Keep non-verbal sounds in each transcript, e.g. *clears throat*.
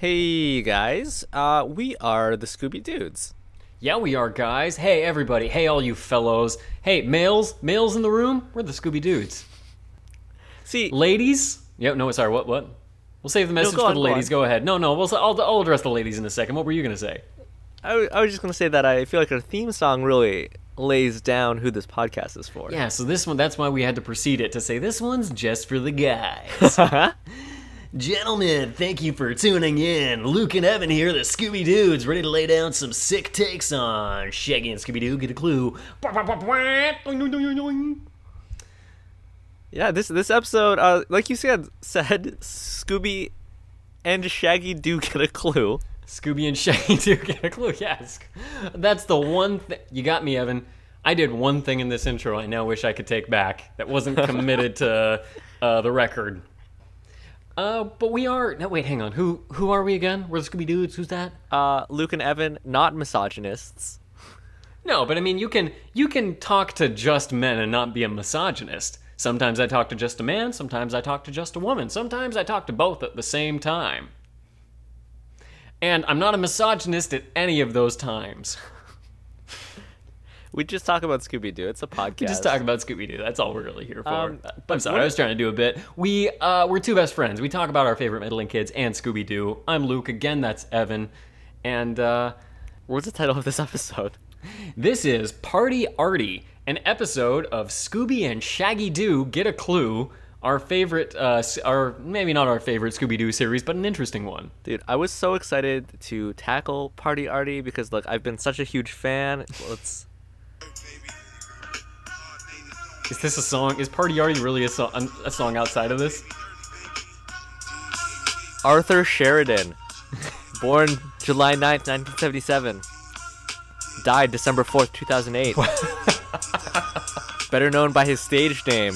Hey guys, uh, we are the Scooby Dudes. Yeah, we are, guys. Hey, everybody. Hey, all you fellows. Hey, males, males in the room. We're the Scooby Dudes. See, Ladies. Yep. No, sorry. What? What? We'll save the message go for on, the ladies. on. Go ahead. No, no. We'll. I'll, I'll address the ladies in a second. What were you gonna say? I was just gonna say that I feel like our theme song really lays down who this podcast is for. Yeah. So this one. That's why we had to precede it to say this one's just for the guys. *laughs* Gentlemen, thank you for tuning in. Luke and Evan here, the Scooby Dudes, ready to lay down some sick takes on Shaggy and Scooby Doo. Get a clue. yeah. This this episode, uh, like you said, said Scooby and Shaggy do get a clue. Scooby and Shaggy *laughs* do get a clue. Yes, that's the one thing. You got me, Evan. I did one thing in this intro I now wish I could take back that wasn't committed to uh, the record. Uh, but we are. No, wait, hang on. Who who are we again? We're the Scooby Dudes. Who's that? Uh, Luke and Evan, not misogynists. No, but I mean, you can you can talk to just men and not be a misogynist. Sometimes I talk to just a man. Sometimes I talk to just a woman. Sometimes I talk to both at the same time. And I'm not a misogynist at any of those times. *laughs* We just talk about Scooby Doo. It's a podcast. We just talk about Scooby Doo. That's all we're really here for. Um, I'm sorry, I was trying to do a bit. We uh, we're two best friends. We talk about our favorite meddling kids and Scooby Doo. I'm Luke. Again, that's Evan. And uh, What's the title of this episode? this is Party Arty, an episode of Scooby and Shaggy Doo Get a Clue. Our favorite, uh, our maybe not our favorite Scooby Doo series, but an interesting one. Dude, I was so excited to tackle Party Arty because look, I've been such a huge fan. Let's Is this a song? Is Party Arty really a song? A song outside of this? Arthur Sheridan, born July 9th, 1977. Died December 4th, 2008. *laughs* Better known by his stage name,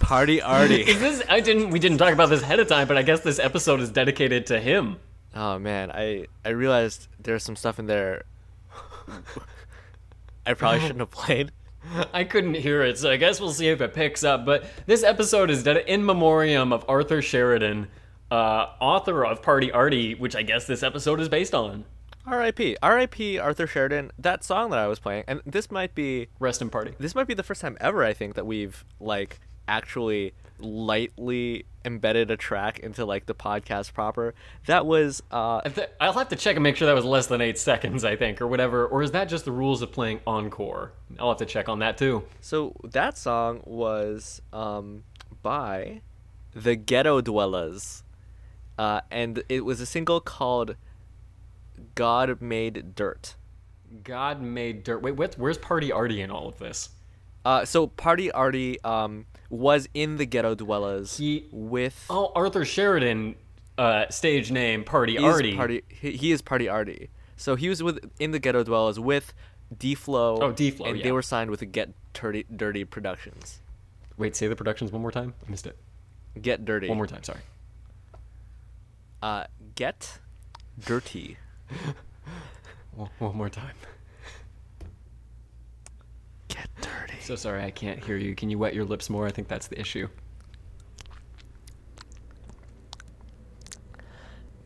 Party Artie. Is this? I didn't. We didn't talk about this ahead of time, but I guess this episode is dedicated to him. Oh man, I I realized there's some stuff in there I probably *laughs* shouldn't have played. I couldn't hear it, so I guess we'll see if it picks up. But this episode is done in memoriam of Arthur Sheridan, uh, author of Party Arty, which I guess this episode is based on. R.I.P. R.I.P. Arthur Sheridan. That song that I was playing, and this might be Rest in Party. this might be the first time ever I think that we've like actually lightly embedded a track into like the podcast proper. That was uh I'll have to check and make sure that was less than eight seconds, I think, or whatever. Or is that just the rules of playing encore? I'll have to check on that too. so that song was um by the Ghetto Dwellers. Uh and it was a single called God Made Dirt. God made dirt. Wait, where's Party Artie in all of this? Uh, so Party Artie um, was in the Ghetto Dwellers He- with Oh, Arthur Sheridan, uh, stage name Party Artie. Party. He, he is Party Artie. So he was with in the Ghetto Dwellers with D Flow. Oh, D-Flow, and yeah. they were signed with Get Dirty, Dirty Productions. Wait, say the productions one more time. I missed it. Get Dirty. One more time. Sorry. Uh, Get Dirty. *laughs* One more time. Get Dirty. So sorry, I can't hear you. Can you wet your lips more? I think that's the issue.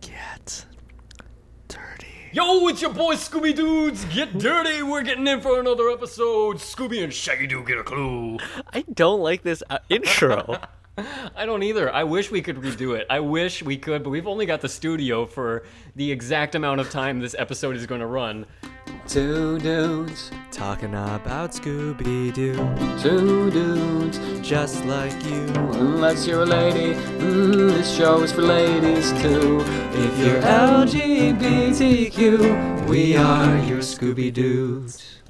Get Dirty. Yo, it's your boy Scooby Dudes. Get dirty. We're getting in for another episode. Scooby and Shaggy Doo get a clue. I don't like this uh, intro. *laughs* I don't either. I wish we could redo it. I wish we could, but we've only got the studio for the exact amount of time this episode is going to run. Two dudes, Talking about Scooby Doo, two dudes. just like you. Unless you're a lady, mm, this show is for ladies too. If you're LGBTQ, we are your Scooby Dudes.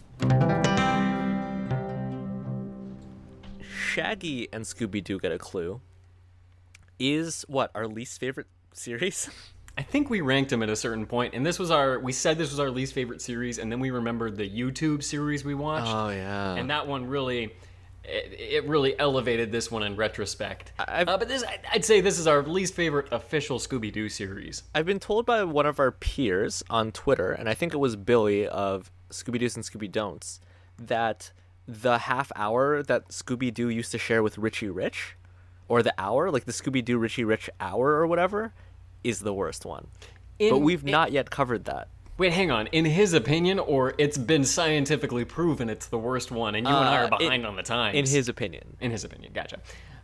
Shaggy and Scooby Doo get a clue. Is what our least favorite series? *laughs* I think we ranked them at a certain point, and this was our. We said this was our least favorite series, and then we remembered the YouTube series we watched, Oh, yeah. and that one really, it, it really elevated this one in retrospect. Uh, but this, I- I'd say, this is our least favorite official Scooby Doo series. I've been told by one of our peers on Twitter, and I think it was Billy of Scooby Doo's and Scooby Don'ts, that the half hour that Scooby Doo used to share with Richie Rich or the hour, like the Scooby Doo Richie Rich hour or whatever, is the worst one. In- but we've in- not yet covered that. Wait, hang on. In his opinion, or it's been scientifically proven it's the worst one, and you and I Uh, are in- behind on the times. In his opinion. in his opinion, gotcha.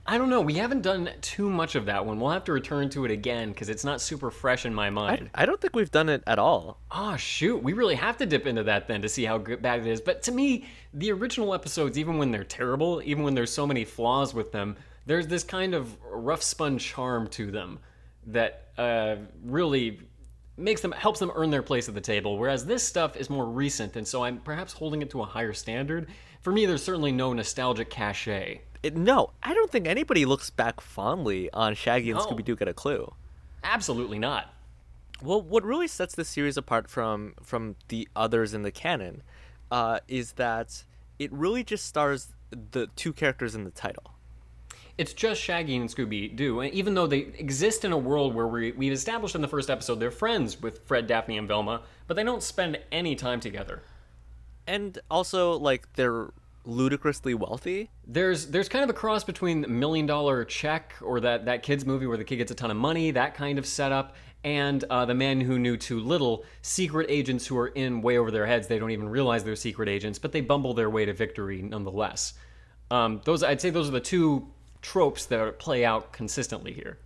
I don't know. We haven't done too much of that one. We'll have to return to it again because it's not super fresh in my I, mind. I don't think we've done it at all. Oh shoot, we really have to dip into that then to see how good, bad it is. But to me, the original episodes, even when they're terrible, even when there's so many flaws with them, there's this kind of rough spun charm to them that uh, really makes them helps them earn their place at the table. Whereas this stuff is more recent, and so I'm perhaps holding it to a higher standard. For me, there's certainly no nostalgic cachet. It, no, I don't think anybody looks back fondly on Shaggy and No. Scooby Doo Get a Clue. Absolutely not. Well, what really sets this series apart from from the others in the canon uh, is that it really just stars the two characters in the title. It's just Shaggy and Scooby Doo, and even though they exist in a world where we, we've established in the first episode they're friends with Fred, Daphne, and Velma, but they don't spend any time together. And also, like, they're ludicrously wealthy. There's there's kind of a cross between Million Dollar Check or that that kids movie where the kid gets a ton of money, that kind of setup, and uh, the man who knew too little, secret agents who are in way over their heads. They don't even realize they're secret agents, but they bumble their way to victory nonetheless. Um, those I'd say those are the two tropes that play out consistently here.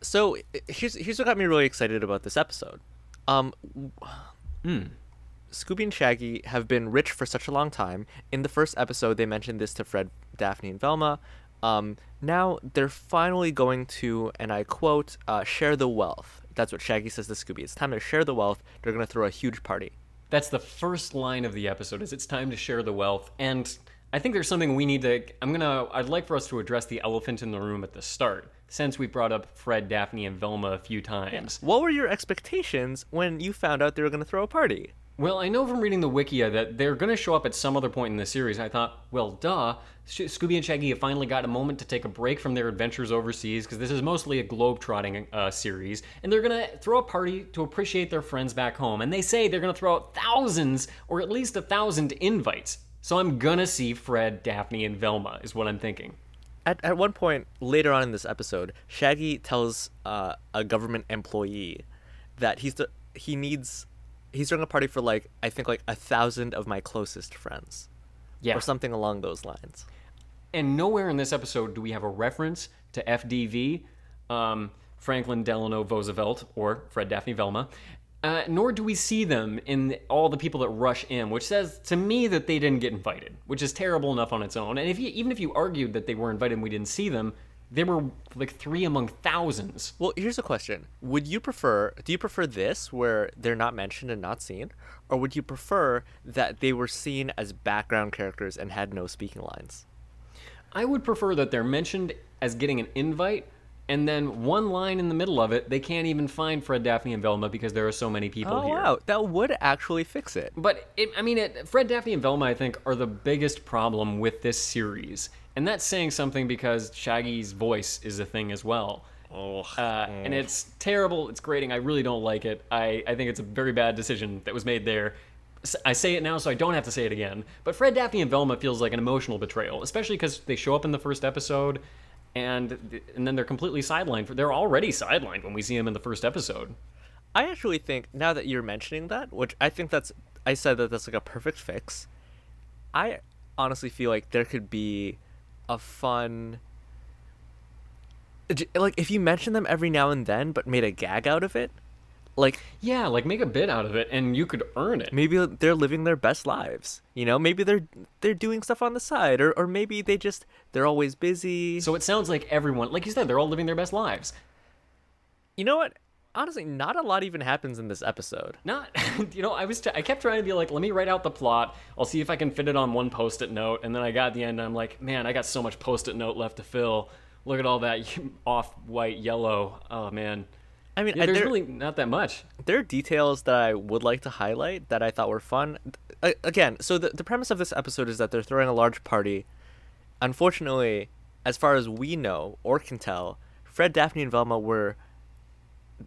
So here's here's what got me really excited about this episode. Um, Scooby and Shaggy have been rich for such a long time. In the first episode, they mentioned this to Fred, Daphne, and Velma. Um, now they're finally going to, and I quote, uh, share the wealth. That's what Shaggy says to Scooby. It's time to share the wealth. They're going to throw a huge party. That's the first line of the episode is it's time to share the wealth and I think there's something we need to I'm to I'd like for us to address the elephant in the room at the start since we brought up Fred, Daphne and Velma a few times. What were your expectations when you found out they were going to throw a party? Well, I know from reading the Wikia that they're going to show up at some other point in the series. I thought, well, duh. Scooby and Shaggy have finally got a moment to take a break from their adventures overseas because this is mostly a globe-trotting uh, series, and they're going to throw a party to appreciate their friends back home. And they say they're going to throw out thousands, or at least a thousand invites. So I'm gonna see Fred, Daphne, and Velma, is what I'm thinking. At, at one point later on in this episode, Shaggy tells uh, a government employee that he's the, he needs he's throwing a party for like I think like a thousand of my closest friends Yeah. or something along those lines. And nowhere in this episode do we have a reference to FDV, um, Franklin Delano Roosevelt, or Fred Daphne Velma. Uh, nor do we see them in all the people that rush in, which says to me that they didn't get invited, which is terrible enough on its own. And if you, even if you argued that they were invited and we didn't see them, they were like three among thousands. Well, here's a question: Would you prefer? Do you prefer this where they're not mentioned and not seen, or would you prefer that they were seen as background characters and had no speaking lines? I would prefer that they're mentioned as getting an invite, and then one line in the middle of it, they can't even find Fred, Daphne, and Velma because there are so many people Oh here. wow, that would actually fix it. But it, I mean, it, Fred, Daphne, and Velma, I think, are the biggest problem with this series, and that's saying something because Shaggy's voice is a thing as well. Oh, Uh, and it's terrible. It's grating. I really don't like it. I, I think it's a very bad decision that was made there. I say it now so I don't have to say it again. But Fred, Daphne, and Velma feels like an emotional betrayal, especially because they show up in the first episode, and and then they're completely sidelined. They're already sidelined when we see them in the first episode. I actually think now that you're mentioning that, which I think that's I said that that's like a perfect fix. I honestly feel like there could be a fun like if you mention them every now and then but made a gag out of it, like Yeah, like make a bit out of it, and you could earn it. maybe they're living their best lives. You know, maybe they're they're doing stuff on the side or or maybe they just they're always busy. So it sounds like everyone, like you said, they're all living their best lives. you know what? Honestly, not a lot even happens in this episode. Not, *laughs* you know, I was, t- I kept trying to be like, let me write out the plot. I'll see if I can fit it on one post-it note. And then I got the end, and I'm like, man, I got so much post-it note left to fill. Look at all that *laughs* off-white yellow. Oh man, I mean, yeah, I- there's there- really not that much. there are details that I would like to highlight that I thought were fun. A- Again, so the, the premise of this episode is that they're throwing a large party. Unfortunately, as far as we know or can tell, Fred, Daphne, and Velma were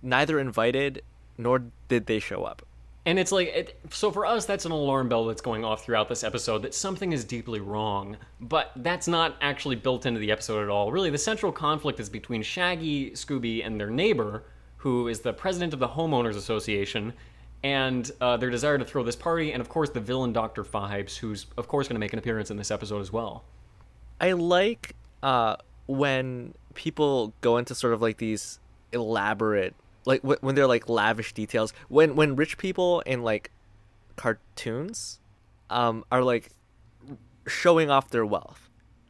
neither invited nor did they show up. And it's like, it, so for us, that's an alarm bell that's going off throughout this episode that something is deeply wrong. But that's not actually built into the episode at all. Really, the central conflict is between Shaggy, Scooby, and their neighbor, who is the president of the Homeowners Association, and uh, their desire to throw this party, and of course, the villain Dr. Phibes, who's, of course, going to make an appearance in this episode as well. I like uh, when people go into sort of like these elaborate, like wh- when they're like lavish details. When when rich people in like cartoons um, are like showing off their wealth.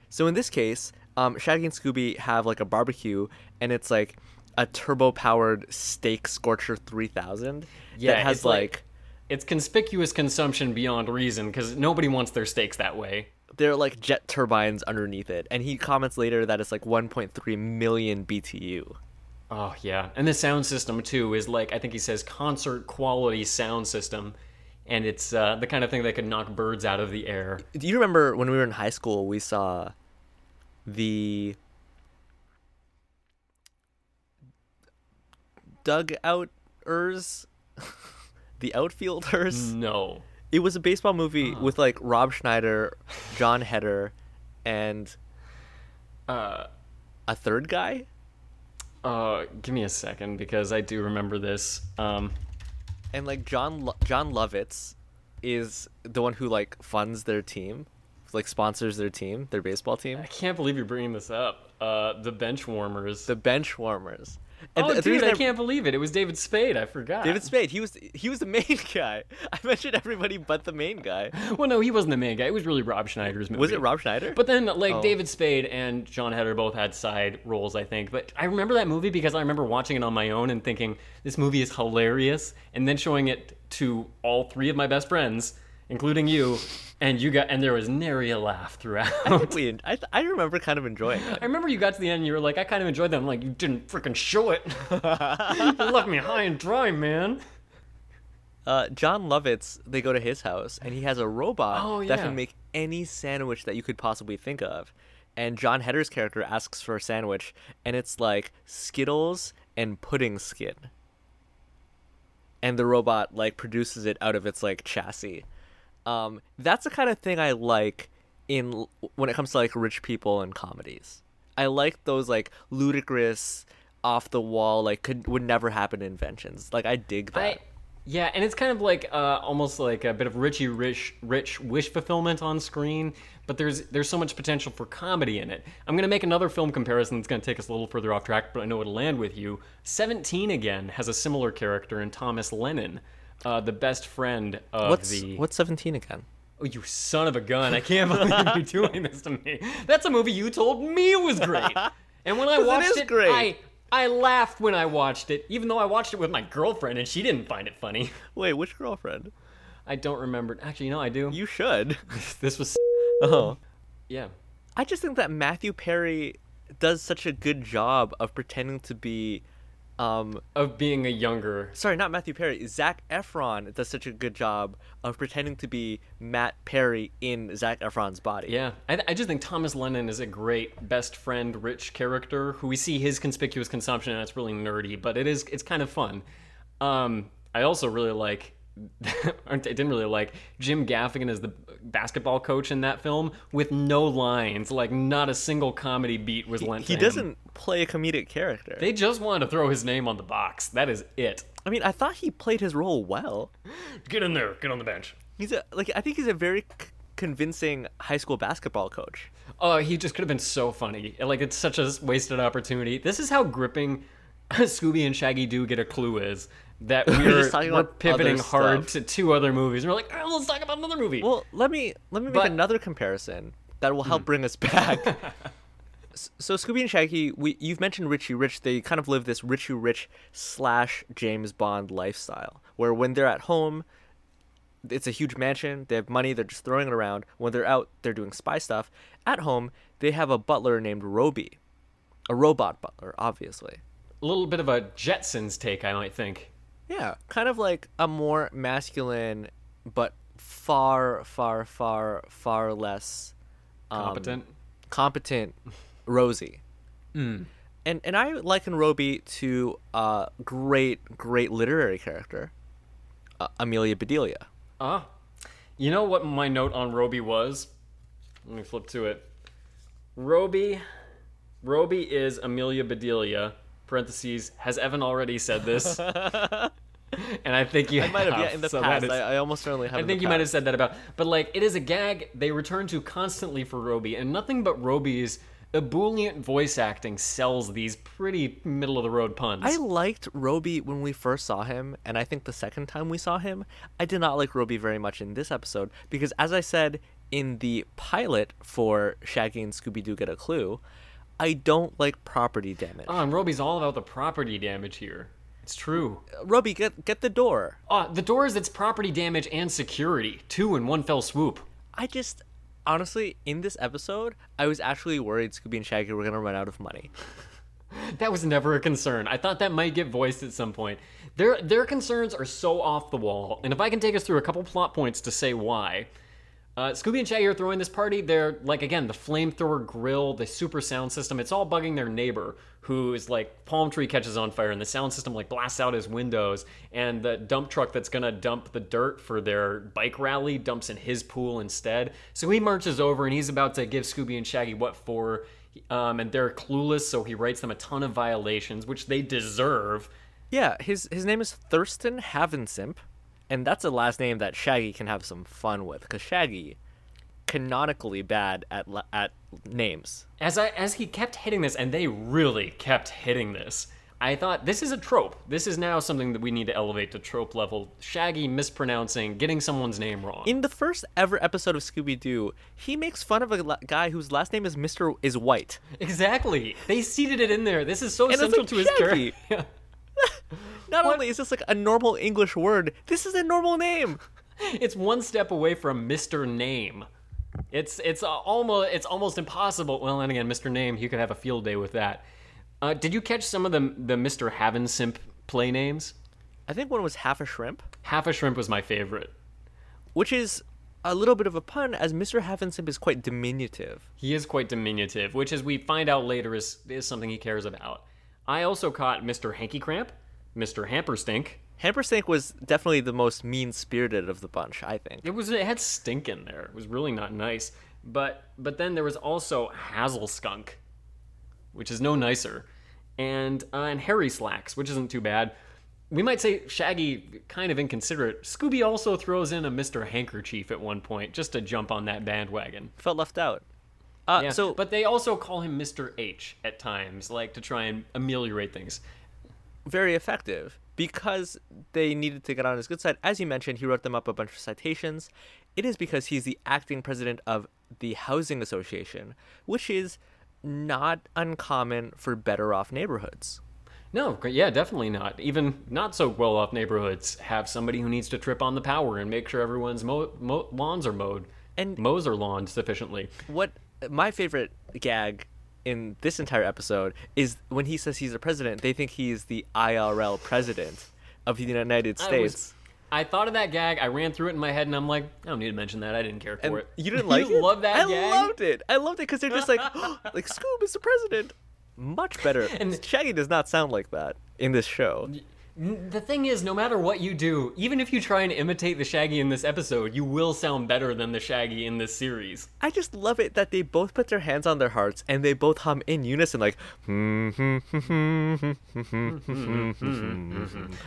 So in this case, um, Shaggy and Scooby have like a barbecue, and it's like a turbo powered steak scorcher 3000 Yeah, that has it's like- like It's conspicuous consumption beyond reason because nobody wants their steaks that way. They're like jet turbines underneath it and he comments later that it's like 1.3 million btu Oh yeah, and the sound system too is like I think he says concert quality sound system, and it's uh, the kind of thing that could knock birds out of the air. do you remember when we were in high school we saw the dugouters *laughs* the outfielders? No, it was a baseball movie with like rob schneider jon heder and uh, a third guy? Uh, give me a second because I do remember this. Um, and like John Lo- Jon Lovitz is the one who like funds their team, like sponsors their team, their baseball team, I can't believe you're bringing this up. Uh, the bench warmers. the bench warmers. oh, the- the dude, I can't believe it. It was David Spade. I forgot. David Spade, he was he was the main *laughs* guy. I mentioned everybody but the main guy. *laughs* Well, no, he wasn't the main guy. It was really Rob Schneider's movie. Was it Rob Schneider? But then, like Oh. David Spade and Jon Heder both had side roles, I think. But I remember that movie because I remember watching it on my own and thinking this movie is hilarious, and then showing it to all three of my best friends, including you, and you got and there was nary a laugh throughout. I think we, I, th- I remember kind of enjoying it. *laughs* I remember you got to the end and you were like, I kind of enjoyed that. I'm like, you didn't freaking show it. *laughs* you left me high and dry, man. Uh, Jon Lovitz, they go to his house, and he has a robot Oh, that can make any sandwich that you could possibly think of. And Jon Heder's character asks for a sandwich, and it's like Skittles and pudding skin. And the robot like produces it out of its like chassis. Um, that's the kind of thing I like in when it comes to like rich people and comedies. I like those like ludicrous, off the wall, like could would never happen inventions. Like I dig that. I, yeah, and it's kind of like uh, almost like a bit of Richie Rich, rich wish fulfillment on screen, but there's there's so much potential for comedy in it. I'm gonna make another film comparison that's gonna take us a little further off track, but I know it'll land with you. Seventeen again has a similar character in Thomas Lennon, uh, the best friend of What's the. what's seventeen again? Oh, you son of a gun! I can't *laughs* believe you're doing this to me. That's a movie you told me was great, *laughs* and when I watched is it, great. I I laughed when I watched it, even though I watched it with my girlfriend and she didn't find it funny. *laughs* Wait, which girlfriend? I don't remember. Actually, no, I do. You should. This was oh. yeah. I just think that Matthew Perry does such a good job of pretending to be um Of being a younger. sorry, not Matthew Perry. Zac Efron does such a good job of pretending to be Matt Perry in Zac Efron's body. Yeah, I, I just think Thomas Lennon is a great best friend, rich character who we see his conspicuous consumption, and it's really nerdy, but it is it's kind of fun. Um, I also really like. *laughs* I didn't really like Jim Gaffigan as the basketball coach in that film with no lines, like not a single comedy beat was lent. He doesn't play a comedic character. They just wanted to throw his name on the box. That is it. I mean, I thought he played his role well. Get in there. Get on the bench. He's a like I think he's a very c- convincing high school basketball coach. Oh, he just could have been so funny. Like it's such a wasted opportunity. This is how gripping *laughs* Scooby and Shaggy do get a clue is that *laughs* we're, just talking we're about pivoting hard to two other movies. And we're like, oh, let's talk about another movie. Well, let me let me make But- another comparison that will help hmm. bring us back. *laughs* So Scooby and Shaggy, we you've mentioned Richie Rich. They kind of live this Richie Rich slash James Bond lifestyle, where when they're at home, it's a huge mansion. They have money. They're just throwing it around. When they're out, they're doing spy stuff. At home, they have a butler named Roby, a robot butler, obviously. a little bit of a Jetsons take, I might think. Yeah, kind of like a more masculine, but far, far, far, far less um, Competent. competent *laughs* Rosie. Mm. And and I liken Roby to a great, great literary character. uh, Amelia Bedelia. Ah, you know what my note on Roby was? Let me flip to it. Roby, Roby is Amelia Bedelia. Parentheses. Has Evan already said this? *laughs* and I think you I might have, have. yeah, in the so past. is- I, I almost certainly have. I think you might have said that about, but like it is a gag they return to constantly for Roby, and nothing but Roby's ebullient voice acting sells these pretty middle of the road puns. I liked Roby when we first saw him, and I think the second time we saw him, I did not like Roby very much in this episode because, as I said in the pilot for Shaggy and Scooby Doo Get a Clue, I don't like property damage. oh, and Roby's all about the property damage here. It's true. Roby, get get the door. Uh, the door is its property damage and security, two in one fell swoop. I just honestly, in this episode, I was actually worried Scooby and Shaggy were gonna run out of money. *laughs* That was never a concern. I thought that might get voiced at some point. Their their concerns are so off the wall, and if I can take us through a couple plot points to say why. Uh, Scooby and Shaggy are throwing this party. They're like again the flamethrower grill, the super sound system. It's all bugging their neighbor, who is like palm tree catches on fire, and the sound system like blasts out his windows. And the dump truck that's gonna dump the dirt for their bike rally dumps in his pool instead. So he marches over, and he's about to give Scooby and Shaggy what for. Um, and they're clueless, so he writes them a ton of violations, which they deserve. Yeah, his his name is Thurston Havensimp, and that's a last name that Shaggy can have some fun with, because Shaggy, canonically bad at la- at names. As I as he kept hitting this, and they really kept hitting this, I thought this is a trope. This is now something that we need to elevate to trope level. Shaggy mispronouncing, getting someone's name wrong. In the first ever episode of Scooby Doo, he makes fun of a la- guy whose last name is Mister is White. exactly. They seeded it in there. This is so it's central like to his character. *laughs* *laughs* Not only is this like a normal English word, this is a normal name. *laughs* it's one step away from Mr. Name. It's it's almost it's almost impossible. Well, and again, Mr. Name, you could have a field day with that. Uh, did you catch some of the the Mr. Havensimp play names? I think one was half a shrimp, Half a shrimp was my favorite. which is a little bit of a pun, as Mister Havensimp is quite diminutive. He is quite diminutive, which, as we find out later, is is something he cares about. I also caught Mr. Hanky Cramp, Mr. Hamperstink. Hamperstink was definitely the most mean spirited of the bunch, I think. It was it had stink in there. It was really not nice. But but then there was also Hazel Skunk, which is no nicer, and uh, and Harry Slacks, which isn't too bad. We might say Shaggy kind of inconsiderate. Scooby also throws in a Mr. Handkerchief at one point just to jump on that bandwagon. Felt left out. Uh, Yeah, so, but they also call him Mr. H at times, like to try and ameliorate things. Very effective because they needed to get on his good side. As you mentioned, he wrote them up a bunch of citations. It is because he's the acting president of the Housing Association, which is not uncommon for better off neighborhoods. No, yeah, definitely not. Even not so well off neighborhoods have somebody who needs to trip on the power and make sure everyone's mo- mo- lawns are mowed And- mows are lawned sufficiently. What my favorite gag in this entire episode is when he says he's a president, they think he's the IRL president of the United I was- States. I thought of that gag. I ran through it in my head, and I'm like, I don't need to mention that. I didn't care for And it. you didn't *laughs* like it? love that I gag? loved it. I loved it because they're just like, *laughs* oh, like Scoob is the president. Much better. And- Shaggy does not sound like that in this show. The thing is, no matter what you do, even if you try and imitate the Shaggy in this episode, you will sound better than the Shaggy in this series. I just love it that they both put their hands on their hearts and they both hum in unison, like. *laughs*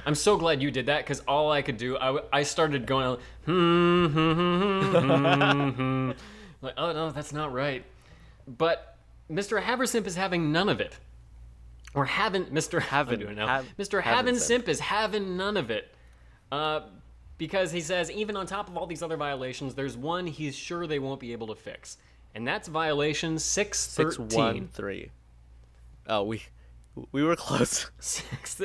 I'm so glad you did that because all I could do, I, w- I started going, *laughs* like, oh no, that's not right. But Mr. Haversimp is having none of it. Or haven't, Mr. *laughs* Now. have- Mr. haven't Havensimp is having none of it. Uh, because he says, even on top of all these other violations, there's one he's sure they won't be able to fix. And that's violation 613. Six one three. Oh, we we were close. *laughs* Six.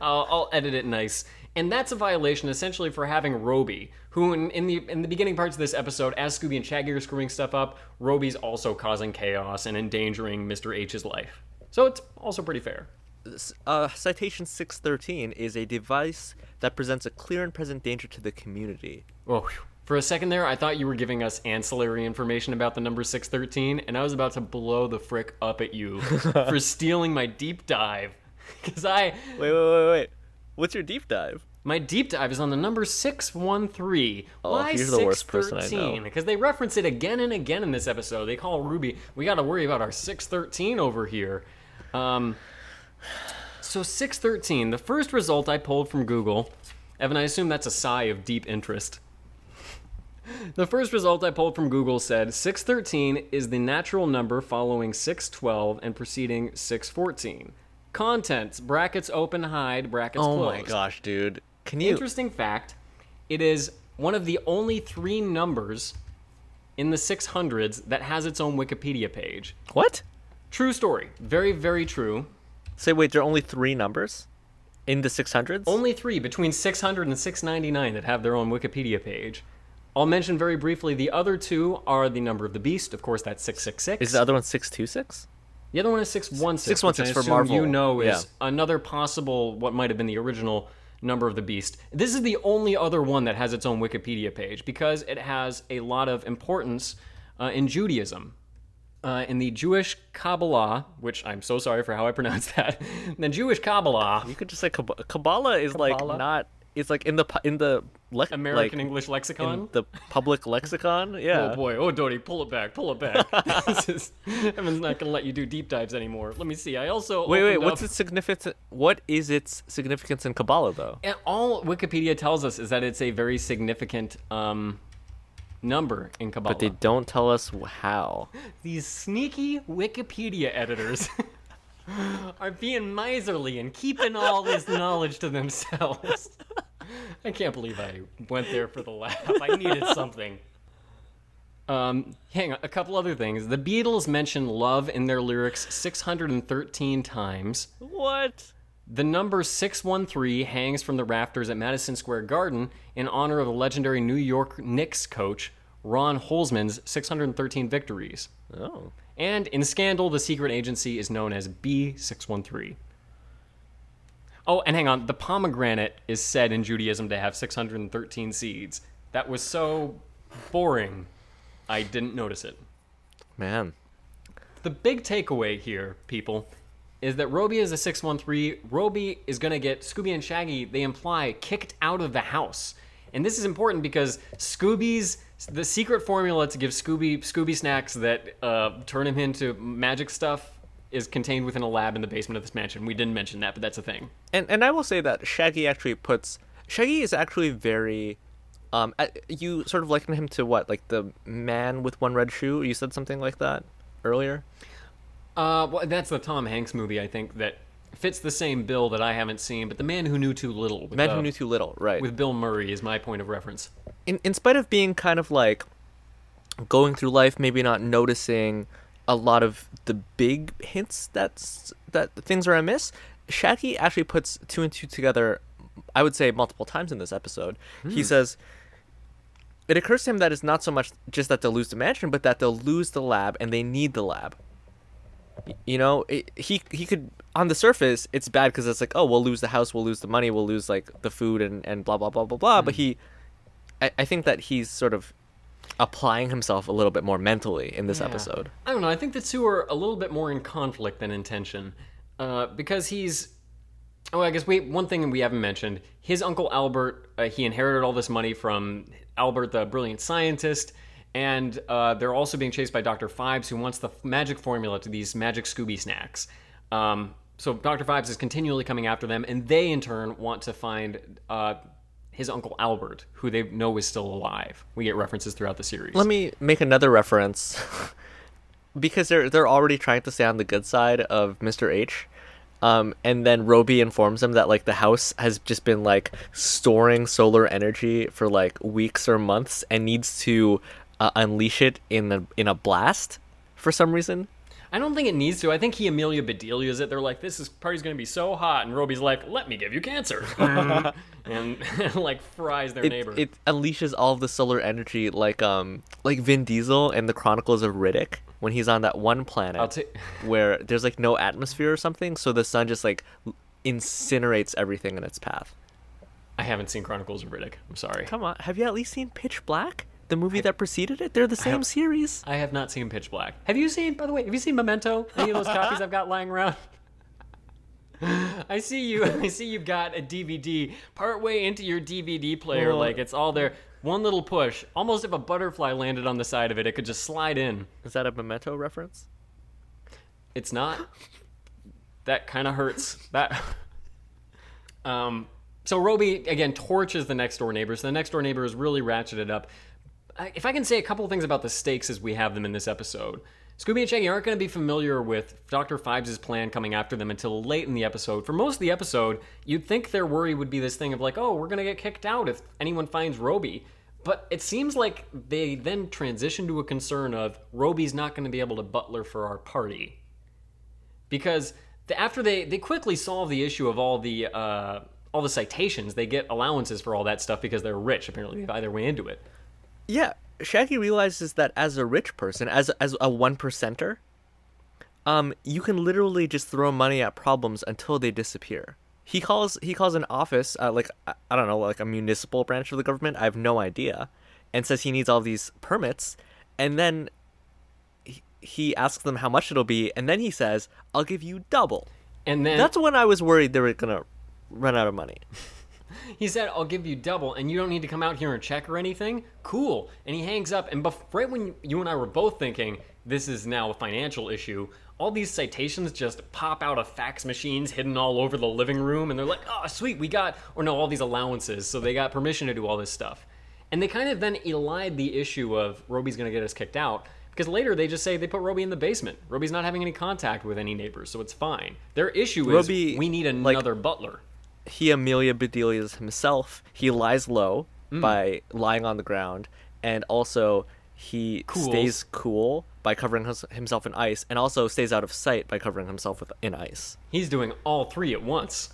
I'll, I'll edit it nice. And that's a violation essentially for having Roby, who in, in the in the beginning parts of this episode, as Scooby and Shaggy are screwing stuff up, Roby's also causing chaos and endangering Mr. H's life. So it's also pretty fair. Uh, citation six thirteen is a device that presents a clear and present danger to the community. Oh, for a second there, I thought you were giving us ancillary information about the number 613, and I was about to blow the frick up at you *laughs* for stealing my deep dive. Because I, Wait, wait, wait, wait. What's your deep dive? My deep dive is on the number 613. Oh, Why you're the worst person I know. 613? Because they reference it again and again in this episode. They call Roby, we got to worry about our 613 over here. Um, so 613, the first result I pulled from Google, Evan, I assume that's a sigh of deep interest. The first result I pulled from Google said 613 is the natural number following 612 and preceding 614. Contents, brackets open, hide, brackets Oh close. my gosh, dude. Can you? Interesting fact it is one of the only three numbers in the 600s that has its own Wikipedia page. What? True story. Very, very true. Say, wait, there are only three numbers in the 600s? Only three between 600 and 699 that have their own Wikipedia page. I'll mention very briefly the other two are the number of the beast. Of course, that's 666. Is the other one 626? The other one is 616. 616 which I for Marvel. You know is Yeah. another possible, what might have been the original number of the beast. This is the only other one that has its own Wikipedia page because it has a lot of importance uh, in Judaism. Uh, in the Jewish Kabbalah, which I'm so sorry for how I *laughs* pronounced that, the Jewish Kabbalah, You could just say Kab- Kabbalah is like not. It's like in the in the lec- American like, English lexicon. in the public lexicon. *laughs* Yeah. Oh boy, oh Doty, pull it back, pull it back. *laughs* this is, Evan's not gonna let you do deep dives anymore. Let me see. I also Wait, wait. opened What's up- its significance? What is its significance in Kabbalah, though? And all Wikipedia tells us is that it's a very significant um, number in Kabbalah. But they don't tell us how. *laughs* These sneaky Wikipedia editors *laughs* are being miserly and keeping all this *laughs* knowledge to themselves. I can't believe I went there for the laugh. I needed something. Um, hang on, a couple other things. The Beatles mention love in their lyrics 613 times. What? The number 613 hangs from the rafters at Madison Square Garden in honor of the legendary New York Knicks coach Ron Holzman's 613 victories. Oh. And in Scandal, the secret agency is known as B613. Oh, and hang on, the pomegranate is said in Judaism to have 613 seeds. That was so boring, I didn't notice it. Man. The big takeaway here, people, is that Roby is a 613. Roby is going to get Scooby and Shaggy, they imply, kicked out of the house. And this is important because Scooby's the secret formula to give Scooby Scooby snacks that uh, turn him into magic stuff is contained within a lab in the basement of this mansion. We didn't mention that, but that's a thing. And and I will say that Shaggy actually puts Shaggy is actually very um uh, you sort of liken him to what? Like the man with one red shoe? You said something like that earlier? Uh, well, that's the Tom Hanks movie, I think, that fits the same bill that I haven't seen, but The Man Who Knew Too Little. With, Man uh, who knew too little, right. with Bill Murray is my point of reference. in in spite of being kind of like going through life, maybe not noticing a lot of the big hints that's that things are amiss. Shaggy actually puts two and two together. I would say multiple times in this episode. He says it occurs to him that it's not so much just that they'll lose the mansion, but that they'll lose the lab and they need the lab. You know, it, he he could on the surface it's bad because it's like oh we'll lose the house, we'll lose the money, we'll lose like the food and and blah blah blah blah blah. But he I, I think that he's sort of applying himself a little bit more mentally in this Yeah. episode. I don't know. I think the two are a little bit more in conflict than in tension, uh, because he's. Oh, I guess wait. One thing we haven't mentioned: his uncle Albert. Uh, he inherited all this money from Albert, the brilliant scientist, and uh, they're also being chased by Doctor Phibes, who wants the magic formula to these magic Scooby snacks. Um, so Doctor Phibes is continually coming after them, and they in turn want to find. Uh, his uncle Albert, who they know is still alive. We get references throughout the series. Let me make another reference *laughs* because they're they're already trying to stay on the good side of Mr. H. Um, and then Roby informs them that like the house has just been like storing solar energy for like weeks or months and needs to uh, unleash it in a in a blast for some reason. I don't think it needs to. I think he Amelia Bedelia's it. They're like, this is party's gonna be so hot, and Roby's like, let me give you cancer, *laughs* *laughs* and *laughs* like fries their It, neighbor. it unleashes all of the solar energy like um like Vin Diesel in the Chronicles of Riddick when he's on that one planet I'll where there's like no atmosphere or something, so the sun just like incinerates everything in its path. I haven't seen Chronicles of Riddick. I'm sorry. Come on, have you at least seen Pitch Black? The movie that preceded it? They're the same have- series. I have not seen Pitch Black. Have you seen, by the way, have you seen Memento? Any of those copies I've got lying around? *laughs* I see you. *laughs* I see you've got a DVD partway into your DVD player, Oh. like it's all there. One little push, almost if a butterfly landed on the side of it, it could just slide in. Is that a memento reference? It's not. That kind of hurts. That. *laughs* Um. So Roby again torches the next door neighbor. So the next door neighbor is really ratcheted up. If I can say a couple things about the stakes as we have them in this episode, Scooby and Shaggy aren't going to be familiar with Dr. Phibes' plan coming after them until late in the episode. For most of the episode, you'd think their worry would be this thing of like, oh, we're going to get kicked out if anyone finds Roby. But it seems like they then transition to a concern of Roby's not going to be able to butler for our party because the, after they they quickly solve the issue of all the uh, all the citations, they get allowances for all that stuff because they're rich. Apparently, they buy their way into it. Yeah, Shaggy realizes that as a rich person, as as a one percenter, um, you can literally just throw money at problems until they disappear. He calls he calls an office, uh, like I don't know, like a municipal branch of the government. I have no idea, and says he needs all these permits, and then he, he asks them how much it'll be, and then he says, "I'll give you double." And then That's when I was worried they were gonna run out of money. *laughs* *laughs* he said, "I'll give you double, and you don't need to come out here and check or anything." Cool. And he hangs up. And bef- right when you and I were both thinking this is now a financial issue, all these citations just pop out of fax machines hidden all over the living room, and they're like, "Oh, sweet, we got," or no, all these allowances, so they got permission to do all this stuff. And they kind of then elide the issue of Roby's going to get us kicked out. Because later they just say they put Roby in the basement. Roby's not having any contact with any neighbors, so it's fine. Their issue is Roby, we need like- another butler. He Amelia Bedelia's himself. He lies low by lying on the ground, and also he Cools. stays cool by covering his, himself in ice, and also stays out of sight by covering himself with, in ice. He's doing all three at once.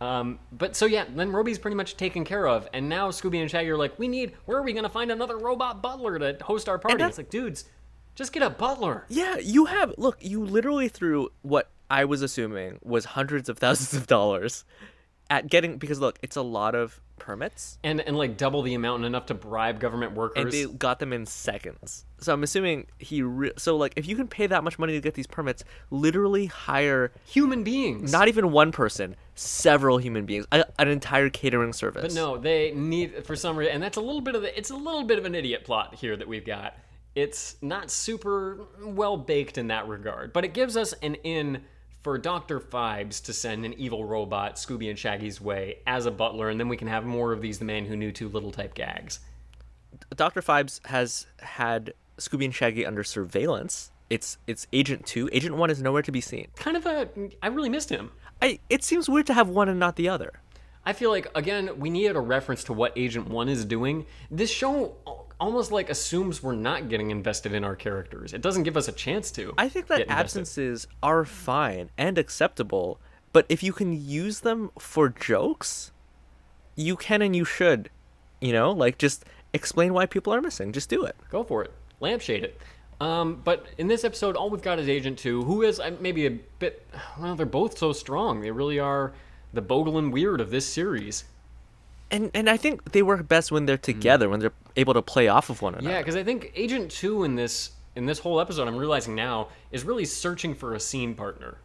Um, but so yeah, then Roby's pretty much taken care of, and now Scooby and Shaggy are like, we need. Where are we gonna find another robot butler to host our party? It's like, dudes, just get a butler. Yeah, you have look. You literally threw what I was assuming was hundreds of thousands of dollars at getting because look, it's a lot of permits, And and like double the amount and enough to bribe government workers. and they got them in seconds. So I'm assuming he. Re- so like, if you can pay that much money to get these permits, literally hire Human beings. not even one person, several human beings, a, an entire catering service. But no, they need for some reason, and that's a little bit of the, it's a little bit of an idiot plot here that we've got. It's not super well baked in that regard, but it gives us an in for Doctor Phibes to send an evil robot Scooby and Shaggy's way as a butler, and then we can have more of these the man who knew too little type gags. Dr. Phibes has had Scooby and Shaggy under surveillance. It's it's Agent Two. Agent One is nowhere to be seen. Kind of a, I really missed him. I it seems weird to have one and not the other. I feel like again we needed a reference to what Agent One is doing. This show almost like assumes we're not getting invested in our characters. It doesn't give us a chance to. I think that absences are fine and acceptable, but if you can use them for jokes, you can and you should. You know, like just explain why people are missing. Just do it. Go for it. Lampshade it. Um, but in this episode, all we've got is Agent 2, who is uh, maybe a bit. *sighs* Well, they're both so strong. They really are the Bogle and Weird of this series. And and I think they work best when they're together, when they're able to play off of one another. Yeah, because I think Agent 2 in this in this whole episode, I'm realizing now, is really searching for a scene partner.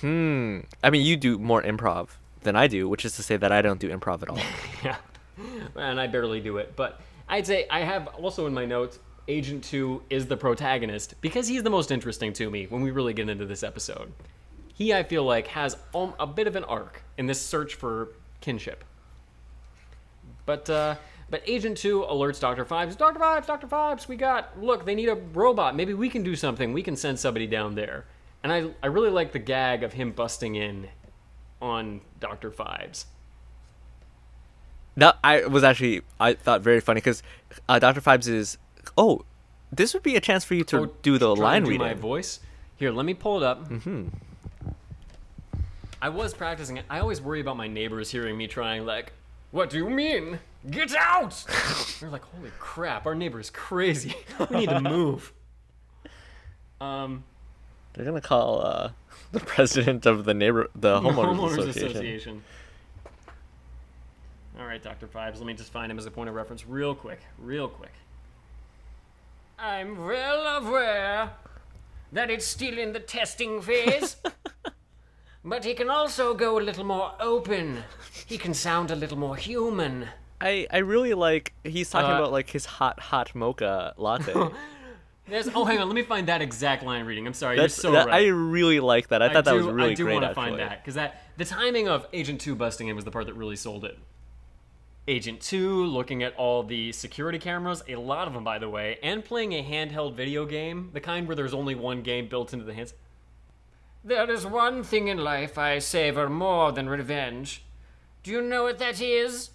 Hmm. I mean, you do more improv than I do, which is to say that I don't do improv at all. *laughs* yeah. And I barely do it. But I'd say I have also in my notes Agent 2 is the protagonist because he's the most interesting to me when we really get into this episode. He, I feel like, has um, a bit of an arc in this search for kinship. But, uh, but Agent 2 alerts Dr. Phibes. Dr. Phibes, Dr. Phibes, we got, look, they need a robot. Maybe we can do something. We can send somebody down there. And I, I really like the gag of him busting in on Dr. Phibes. That I was actually I thought very funny because uh, Dr. Phibes is oh, this would be a chance for you to Oh, do the line do reading. my voice. Here, let me pull it up. Mm-hmm. I was practicing it. I always worry about my neighbors hearing me trying, like, "What do you mean? Get out!" *laughs* They're like, "Holy crap, our neighbor's crazy. *laughs* we need to move." Um, They're gonna call uh, the president of the neighbor the *laughs* homeowners, association. All right, Dr. Phibes, let me just find him as a point of reference real quick, real quick. I'm well aware that it's still in the testing phase. But he can also go a little more open. He can sound a little more human. I I really like he's talking Uh, about like his hot hot mocha latte. *laughs* There's, oh, hang on. Let me find that exact line reading. I'm sorry. That's you're so that, right. I really like that. I thought that was really cool. I do great. want to actually. find that because that the timing of Agent Two busting in was the part that really sold it. Agent Two looking at all the security cameras, a lot of them, by the way, and playing a handheld video game, the kind where there's only one game built into the hands. There is one thing in life I savor more than revenge. Do you know what that is?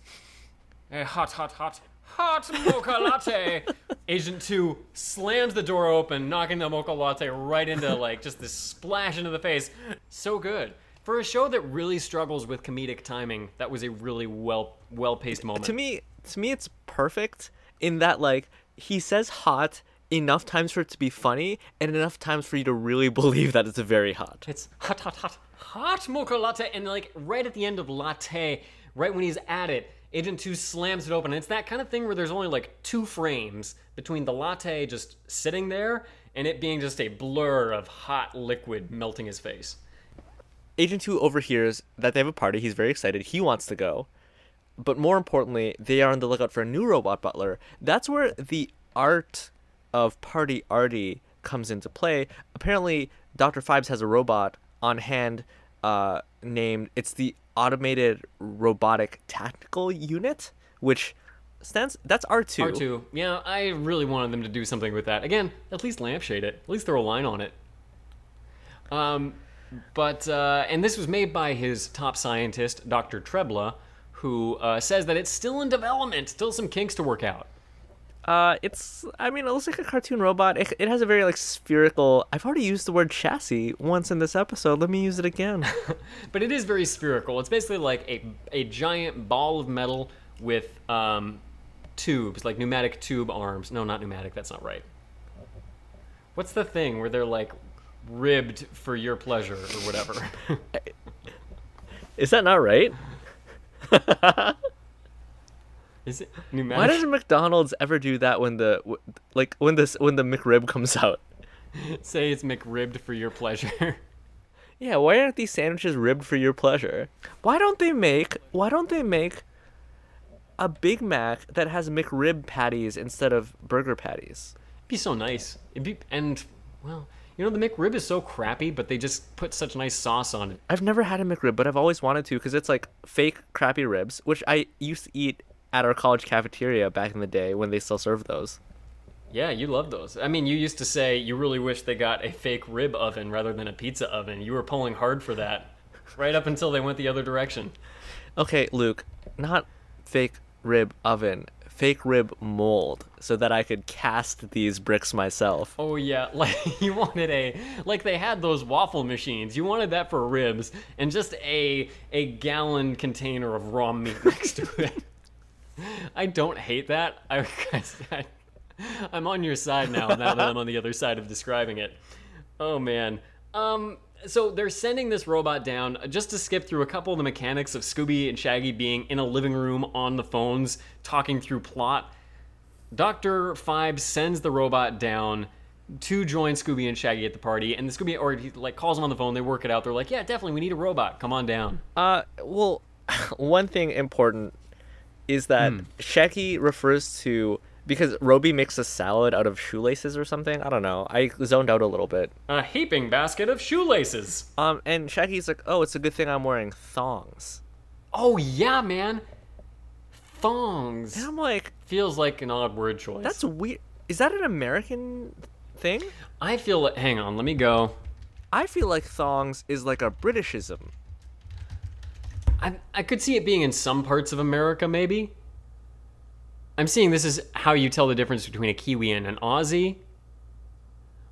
A hot, hot, hot, hot mocha latte. *laughs* Agent 2 slams the door open, knocking the mocha latte right into, like, just this splash into the face. So good. For a show that really struggles with comedic timing, that was a really well well paced moment. To me, to me, it's perfect in that like he says hot enough times for it to be funny and enough times for you to really *laughs* believe that it's very hot. It's hot, hot, hot, hot mocha latte, and like right at the end of latte, right when he's at it, Agent Two slams it open. And it's that kind of thing where there's only like two frames between the latte just sitting there and it being just a blur of hot liquid melting his face. Agent 2 overhears that they have a party. He's very excited. He wants to go. But more importantly, they are on the lookout for a new robot butler. That's where the art of Party Arty comes into play. Apparently, Dr. Phibes has a robot on hand uh, named, it's the Automated Robotic Tactical Unit, which stands, that's R2. R2, yeah, I really wanted them to do something with that. Again, at least lampshade it. At least throw a line on it. Um, but uh, and this was made by his top scientist, Dr. Trebla, who uh, says that it's still in development, still some kinks to work out. Uh, it's. I mean, it looks like a cartoon robot. It, it has a very like spherical. I've already used the word chassis once in this episode. Let me use it again. *laughs* But it is very spherical. It's basically like a a giant ball of metal with um, tubes, like pneumatic tube arms. No, not pneumatic. That's not right. What's the thing where they're like ribbed for your pleasure or whatever? *laughs* Is that not right? *laughs* is it pneumatic? Why doesn't McDonald's ever do that when the like when this when the McRib comes out? *laughs* say it's McRibbed for your pleasure? *laughs* Yeah, why aren't these sandwiches ribbed for your pleasure? Why don't they make why don't they make a Big Mac that has McRib patties instead of burger patties? It'd be so nice. It'd be and well, you know the McRib is so crappy, but they just put such nice sauce on it. I've never had a McRib, but I've always wanted to because it's like fake crappy ribs, which I used to eat at our college cafeteria back in the day when they still served those. Yeah, you love those. I mean, you used to say you really wish they got a fake rib oven rather than a pizza oven. You were pulling hard for that, right up until they went the other direction. Okay, Luke, not fake rib oven, fake rib mold, so that I could cast these bricks myself. Oh yeah, *laughs* like you wanted a like they had those waffle machines. You wanted that for ribs and just a a gallon container of raw meat next to it. I don't hate that. I, I *laughs* I'm on your side now. Now that I'm on the other side of describing it. Oh man. Um. So they're sending this robot down just to skip through a couple of the mechanics of Scooby and Shaggy being in a living room on the phones talking through plot. Dr. Phibes sends the robot down to join Scooby and Shaggy at the party, and the Scooby or he like calls them on the phone. They work it out. They're like, "Yeah, definitely, we need a robot. Come on down." Uh, well, *laughs* one thing important is that Shaggy refers to because Roby makes a salad out of shoelaces or something. I don't know. I zoned out a little bit. A heaping basket of shoelaces. Um, and Shaggy's like, "Oh, it's a good thing I'm wearing thongs." Oh yeah, man. Thongs And I'm like, feels like an odd word choice. "That's weird. Is that an American thing?" I feel. like- Hang on, let me go. I feel like thongs is like a Britishism. I I could see it being in some parts of America, maybe. I'm seeing this is how you tell the difference between a Kiwi and an Aussie.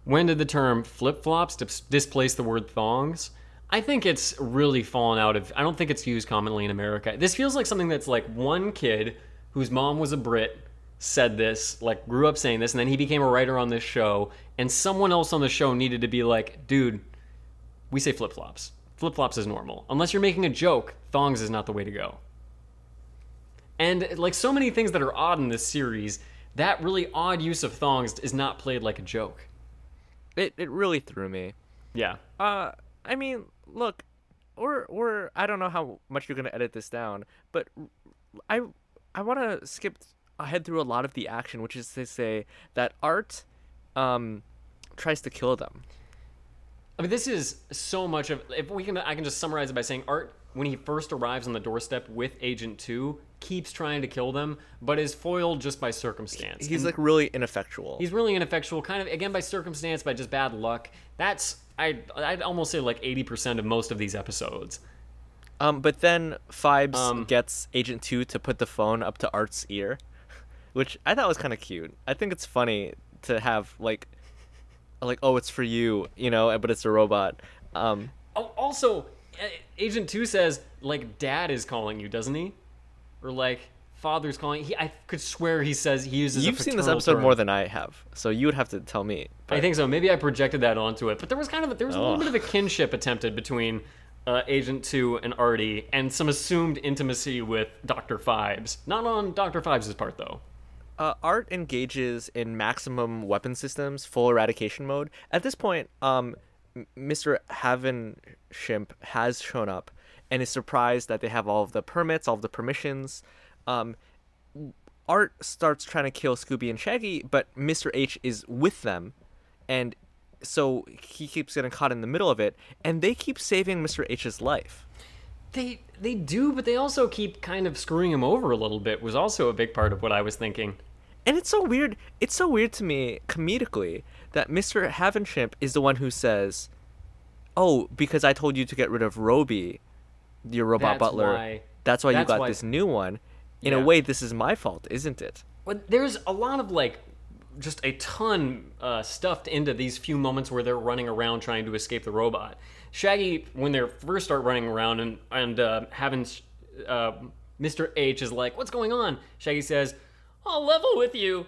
When did the term flip flops dis- displace the word thongs? I think it's really fallen out of. I don't think it's used commonly in America. This feels like something that's like one kid whose mom was a Brit said this, like grew up saying this, and then he became a writer on this show, and someone else on the show needed to be like, dude, we say flip flops. Flip flops is normal. Unless you're making a joke, thongs is not the way to go. And like so many things that are odd in this series, that really odd use of thongs is not played like a joke. It it really threw me. Yeah. Uh, I mean, look, or or I don't know how much you're gonna edit this down, but I I want to skip ahead through a lot of the action, which is to say that Art um, tries to kill them. I mean, this is so much of. If we can, I can just summarize it by saying Art, when he first arrives on the doorstep with Agent Two, keeps trying to kill them, but is foiled just by circumstance. He's And like really ineffectual. he's really ineffectual, kind of again by circumstance, by just bad luck. That's I I'd almost say like eighty percent of most of these episodes. Um, but then Phibes Um, gets Agent Two to put the phone up to Art's ear, *laughs* which I thought was kind of cute. I think it's funny to have like, like oh it's for you, you know, but it's a robot. Um, Oh, also, uh, Agent Two says like Dad is calling you, doesn't he? Or like Father's calling. He I could swear he says he uses. you've seen this episode term. more than I have, so you would have to tell me. I think so. Maybe I projected that onto it, but there was kind of a, there was a little bit of a kinship attempted between uh, Agent Two and Arty, and some assumed intimacy with Doctor Phibes. Not on Doctor Phibes' part though. Uh, Art engages in maximum weapon systems, full eradication mode. At this point, um, Mr. Havenshimp has shown up and is surprised that they have all of the permits, all of the permissions. Um, Art starts trying to kill Scooby and Shaggy, but Mr. H is with them, and so he keeps getting caught in the middle of it, and they keep saving Mr. H's life. They they do, but they also keep kind of screwing him over a little bit. Was also a big part of what I was thinking. And it's so weird. It's so weird to me comedically that Mr. Havenshimp is the one who says, "Oh, because I told you to get rid of Roby, your robot That's butler. why- that's why you got why- this new one." In Yeah. a way, this is my fault, isn't it? Well, there's a lot of like just a ton uh, stuffed into these few moments where they're running around trying to escape the robot. Shaggy, when they first start running around and and uh, having uh, Mr. H is like, "What's going on?" Shaggy says, "I'll level with you."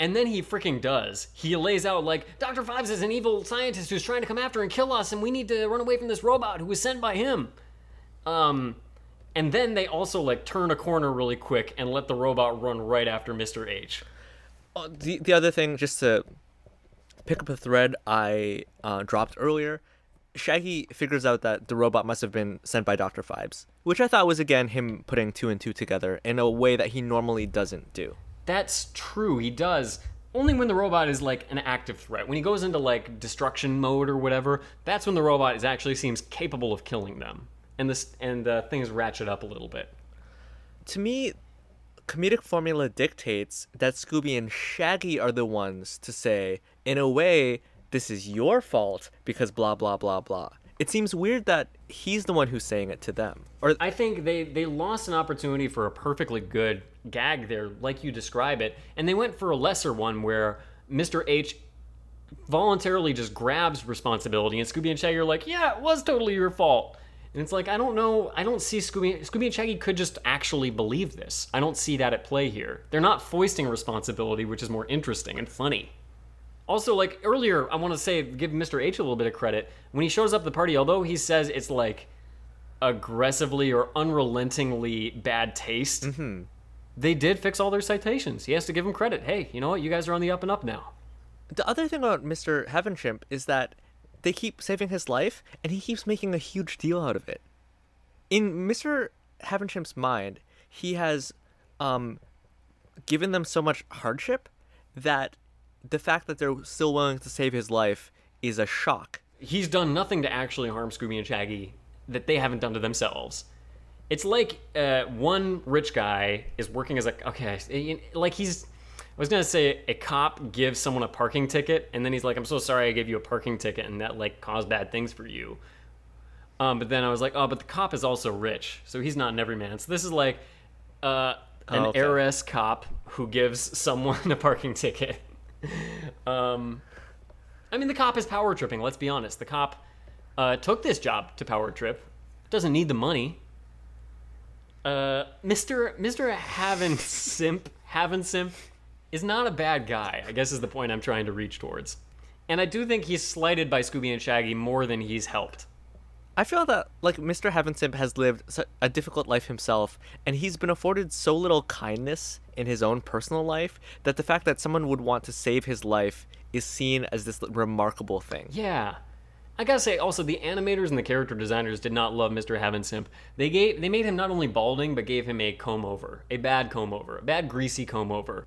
And then he freaking does. He lays out like Dr. Phibes is an evil scientist who's trying to come after and kill us, and we need to run away from this robot who was sent by him. Um, and then they also like turn a corner really quick and let the robot run right after Mr. H. Oh, the the other thing, just to pick up a thread I uh, dropped earlier, Shaggy figures out that the robot must have been sent by Doctor Phibes, which I thought was again him putting two and two together in a way that he normally doesn't do. That's true, he does. Only when the robot is like an active threat. When he goes into like destruction mode or whatever, that's when the robot is actually seems capable of killing them. And this and uh, things ratchet up a little bit. to me, comedic formula dictates that Scooby and Shaggy are the ones to say, in a way, this is your fault because blah blah blah blah. It seems weird that he's the one who's saying it to them. Or I think they they lost an opportunity for a perfectly good gag there, like you describe it, and they went for a lesser one where Mr. H voluntarily just grabs responsibility, and Scooby and Shaggy are like, "Yeah, it was totally your fault." And it's like I don't know, I don't see Scooby Scooby and Shaggy could just actually believe this. I don't see that at play here. They're not foisting responsibility, which is more interesting and funny. Also, like earlier, I want to say give Mr. H a little bit of credit when he shows up the party. Although he says it's like aggressively or unrelentingly bad taste, mm-hmm. They did fix all their citations. He has to give them credit. Hey, you know what? You guys are on the up and up now. the other thing about Mr. Havenshimp is that they keep saving his life and he keeps making a huge deal out of it. In Mr. Havenshimp's mind, he has um, given them so much hardship that the fact that they're still willing to save his life is a shock. He's done nothing to actually harm Scooby and Shaggy that they haven't done to themselves. It's like uh, one rich guy is working as a okay, like he's. I was gonna say a cop gives someone a parking ticket, and then he's like, "I'm so sorry, I gave you a parking ticket, and that like caused bad things for you." Um, but then I was like, "Oh, but the cop is also rich, so he's not an everyman." So this is like uh, an Oh, okay. heiress cop who gives someone *laughs* a parking ticket. um, I mean, the cop is power tripping. Let's be honest. The cop uh, took this job to power trip. Doesn't need the money. Uh, Mister Mister Haven Simp Haven Simp is not a bad guy. I guess is the point I'm trying to reach towards. And I do think he's slighted by Scooby and Shaggy more than he's helped. I feel that like Mr. Havensimp has lived a difficult life himself, and he's been afforded so little kindness in his own personal life that the fact that someone would want to save his life is seen as this remarkable thing. Yeah. I gotta say, also the animators and the character designers did not love Mr. Heavensimp. They gave they made him not only balding, but gave him a comb over, a bad comb over, a bad greasy comb over.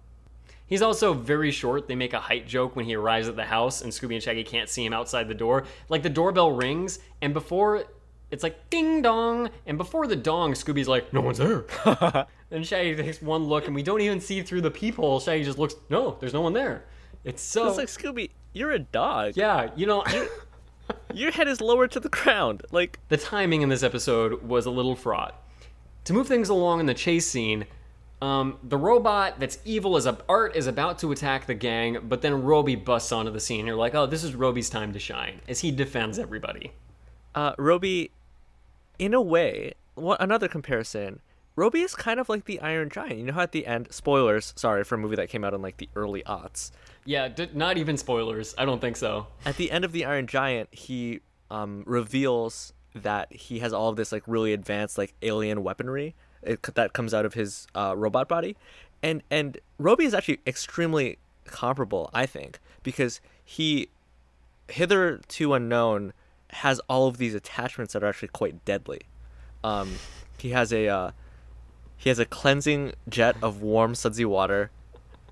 He's also very short. They make a height joke when he arrives at the house, and Scooby and Shaggy can't see him outside the door. Like the doorbell rings, and before it's like ding dong, and before the dong, Scooby's like, "No one's there." *laughs* then Shaggy takes one look, and we don't even see through the peephole. Shaggy just looks, "No, there's no one there." It's so It's like Scooby, you're a dog. yeah, you know. Your head is lower to the ground. Like the timing in this episode was a little fraught. To move things along in the chase scene, um, the robot that's evil as a art is about to attack the gang, but then Roby busts onto the scene. You're like, oh, this is Roby's time to shine as he defends everybody. uh, Roby, in a way, what another comparison. Roby is kind of like the Iron Giant. You know how at the end, spoilers, sorry for a movie that came out in like the early aughts. Yeah, d- not even spoilers. I don't think so. At the end of the Iron Giant, he um, reveals that he has all of this like really advanced like alien weaponry it, that comes out of his uh, robot body, and and Roby is actually extremely comparable, I think, because he hitherto unknown has all of these attachments that are actually quite deadly. Um, he has a uh, he has a cleansing jet of warm sudsy water,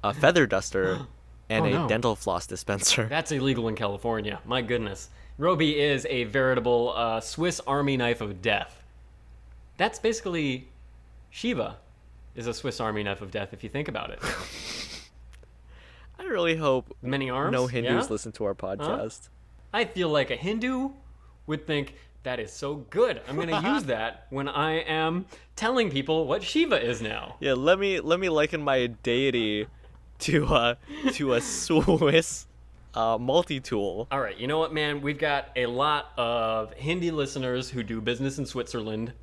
a feather duster, *gasps* *gasps* *gasps* and Oh, a no. dental floss dispenser. *laughs* That's illegal in California. My goodness. Roby is a veritable uh, Swiss Army knife of death. That's basically Shiva is a Swiss Army knife of death if you think about it. *laughs* I really hope Many arms. no Hindus yeah? listen to our podcast. I feel like a Hindu would think that is so good. I'm going *laughs* to use that when I am telling people what Shiva is now. Yeah, let me let me liken my deity to uh to a Swiss uh multi-tool. All right, you know what, man? We've got a lot of Hindi listeners who do business in Switzerland.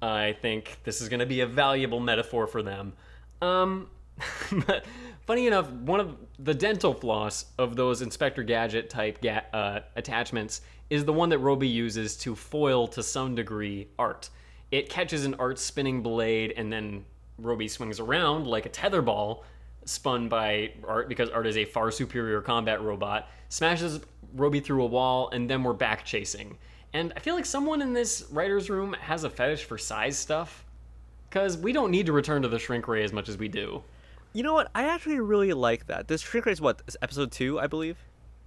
I think this is going to be a valuable metaphor for them. Um, *laughs* funny enough, one of the dental floss of those Inspector Gadget type ga- uh, attachments is the one that Roby uses to foil to some degree art. It catches an art spinning blade, and then Roby swings around like a tetherball spun by Art because Art is a far superior combat robot, smashes Roby through a wall, and then we're back chasing. And I feel like someone in this writer's room has a fetish for size stuff. Because we don't need to return to the shrink ray as much as we do. You know what? I actually really like that. This shrink ray is what is episode two, I believe,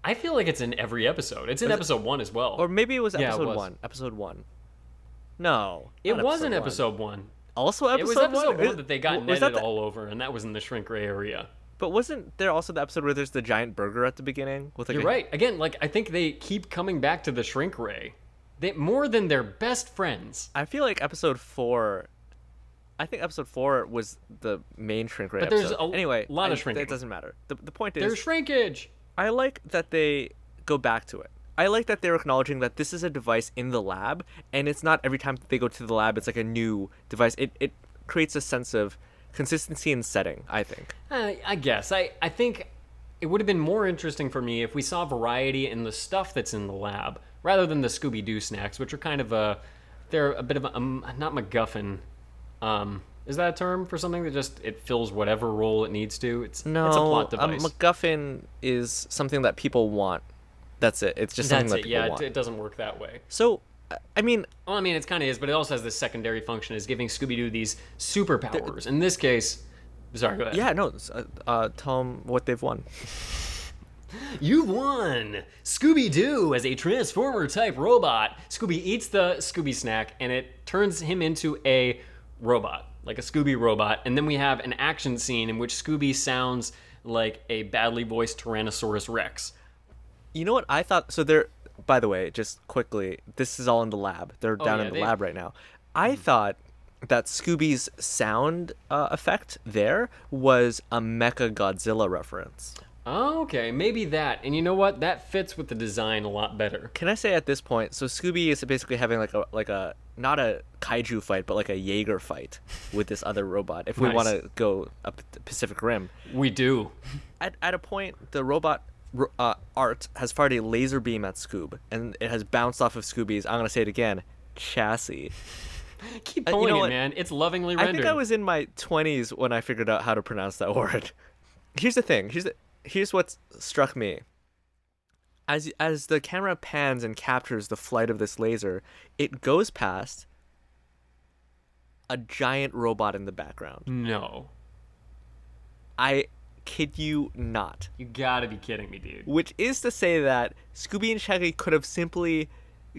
I feel like it's in every episode. It's in episode one as well. or maybe it was Yeah, it episode was. one. Episode one. No, it was in episode one. Also, episode It was episode one, one that they got was netted the- all over, and that was in the shrink ray area. But wasn't there also the episode where there's the giant burger at the beginning with like You're a, right. Again, like I think they keep coming back to the shrink ray. They more than their best friends. I feel like episode four. I think episode four was the main shrink ray But there's episode. a anyway, lot of I- shrinking. It doesn't matter. The, the point is, There's shrinkage. I like that they go back to it. I like that they're acknowledging that this is a device in the lab, and it's not every time they go to the lab, it's like a new device. It it creates a sense of consistency in setting. I think. I, I guess. I, I think it would have been more interesting for me if we saw variety in the stuff that's in the lab rather than the Scooby Doo snacks, which are kind of a. They're a bit of a. Um, not MacGuffin. Um, is that a term for something that just it fills whatever role it needs to? It's No, it's a plot device. MacGuffin is something that people want. That's it. It's just something That's that it. Yeah, it, want. it doesn't work that way. so, I- mean, Well, I mean, it kind of is, but it also has this secondary function is giving Scooby Doo these superpowers. In this case, sorry, go ahead. yeah, no. Uh, uh, tell them what they've won. *laughs* You've won! Scooby Doo as a Transformer type robot. Scooby eats the Scooby snack and it turns him into a robot, like a Scooby robot. And then we have an action scene in which Scooby sounds like a badly voiced Tyrannosaurus Rex. You know what I thought? So they're, by the way, just quickly, this is all in the lab. They're down Oh, yeah, in the they- Mm-hmm. lab right now. I thought that Scooby's sound uh, effect there was a Mecha Godzilla reference. Oh, okay, maybe that. And you know what? That fits with the design a lot better. Can I say at this point? So Scooby is basically having like a like a not a kaiju fight, but like a Jaeger fight with this other robot. If we Nice. want to go up the Pacific Rim, We do. at, at a point the robot ro- uh, art has fired a laser beam at Scoob and it has bounced off of Scooby's i'm gonna say it again chassis *laughs* Keep Uh, you know it, what? man. It's lovingly rendered. i think i was in my 20s when i figured out how to pronounce that *laughs* word here's the thing here's the, here's what struck me as as the camera pans and captures the flight of this laser, it goes past a giant robot in the background. No. I kid you not. You gotta be kidding me, dude. Which is to say that Scooby and Shaggy could have simply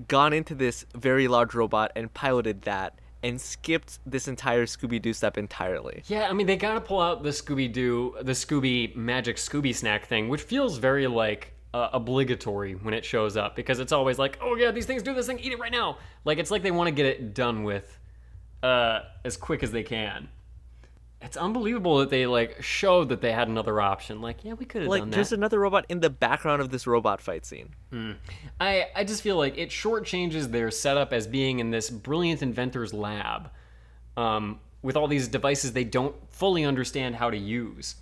gone into this very large robot and piloted that and skipped this entire Scooby Doo step entirely. Yeah, I mean, they gotta pull out the Scooby Doo, the Scooby Magic Scooby Snack thing, which feels very like uh, obligatory when it shows up because it's always like, oh yeah, these things do this thing, eat it right now. Like it's like they want to get it done with uh, as quick as they can. It's unbelievable that they like showed that they had another option. Like, yeah, we could have Like done there's that. another robot in the background of this robot fight scene. I I just feel like it shortchanges their setup as being in this brilliant inventor's lab, um, with all these devices they don't fully understand how to use.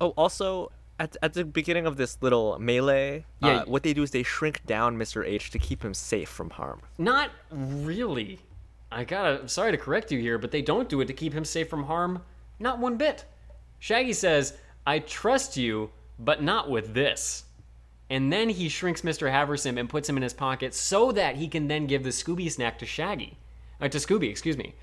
Oh, also at, at the beginning of this little melee, Yeah. uh, what they do is they shrink down Mr. H to keep him safe from harm. Not really. I gotta. I'm sorry to correct you here, but they don't do it to keep him safe from harm. Not one bit. Shaggy says, "I trust you, but not with this." And then he shrinks Mr. Haversim and puts him in his pocket so that he can then give the Scooby snack to Shaggy. Uh, to Scooby, excuse me.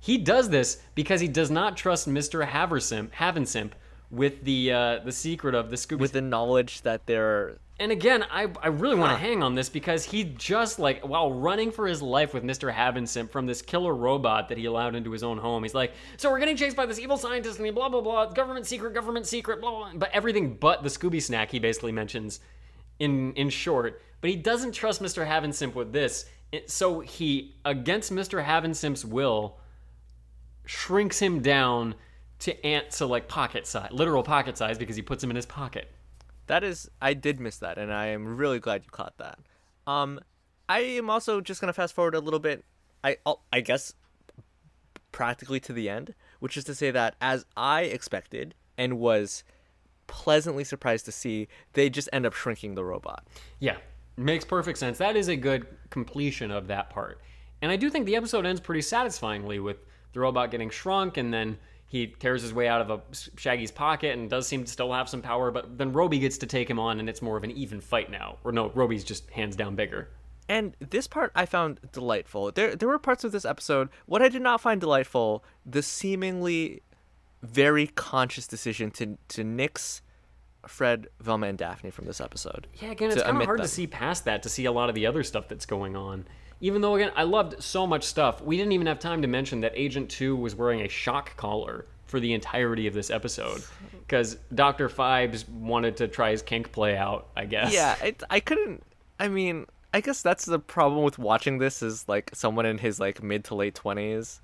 He does this because he does not trust Mr. Haversim, Havensimp with the uh, the secret of the Scooby With the knowledge that they're and again, I, I really want to hang on this because he just like while running for his life with Mr. Havensimp from this killer robot that he allowed into his own home, he's like, so we're getting chased by this evil scientist and he blah blah blah, government secret, government secret, blah blah. blah. But everything but the Scooby snack he basically mentions in in short. But he doesn't trust Mr. Havensimp with this, so he against Mr. Havensimp's will shrinks him down to ant to like pocket size, literal pocket size, because he puts him in his pocket. That is, I did miss that, and I am really glad you caught that. Um, I am also just gonna fast forward a little bit. I, I'll- I guess, practically to the end, which is to say that as I expected and was pleasantly surprised to see, they just end up shrinking the robot. Yeah, makes perfect sense. That is a good completion of that part. And I do think the episode ends pretty satisfyingly with the robot getting shrunk and then he tears his way out of a Shaggy's pocket and does seem to still have some power, but then Roby gets to take him on and it's more of an even fight now. Or no, Roby's just hands down bigger. And this part I found delightful. There, there were parts of this episode. What I did not find delightful, the seemingly very conscious decision to to nix Fred, Velma, and Daphne from this episode. Yeah, again, it's kind of hard them. to see past that to see a lot of the other stuff that's going on. Even though, again, I loved so much stuff, we didn't even have time to mention that Agent 2 was wearing a shock collar for the entirety of this episode. Because Dr. Phibes wanted to try his kink play out, I guess. Yeah, it, I couldn't. I mean, I guess that's the problem with watching this is like someone in his like mid to late twenties.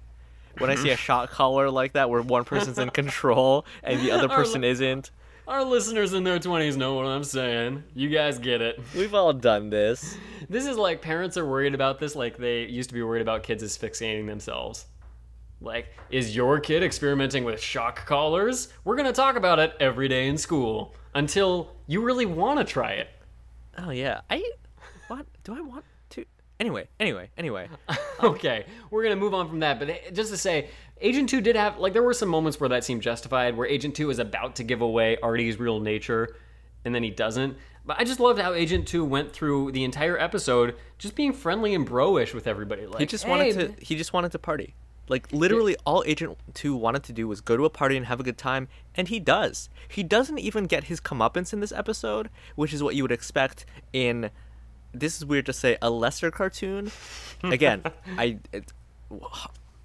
When I see a *laughs* shock collar like that, where one person's in control and the other *laughs* person isn't, Our listeners in their 20s know what I'm saying. You guys get it. *laughs* we've all done this. This is like parents are worried about this like they used to be worried about kids asphyxiating themselves. Like, is your kid experimenting with shock collars? We're going to talk about it every day in school until you really want to try it. Oh yeah, I what do I want to? Anyway, anyway, anyway. *laughs* okay, we're gonna move on from that. But just to say, Agent Two did have like there were some moments where that seemed justified, where Agent Two is about to give away Arty's real nature, and then he doesn't. But I just loved how Agent Two went through the entire episode just being friendly and bro-ish with everybody. Like He just "Hey, wanted to. He just wanted to party. Like literally, all Agent Two wanted to do was go to a party and have a good time, and he does. He doesn't even get his comeuppance in this episode, which is what you would expect in. This is weird to say a lesser cartoon. *laughs* Again, I. It,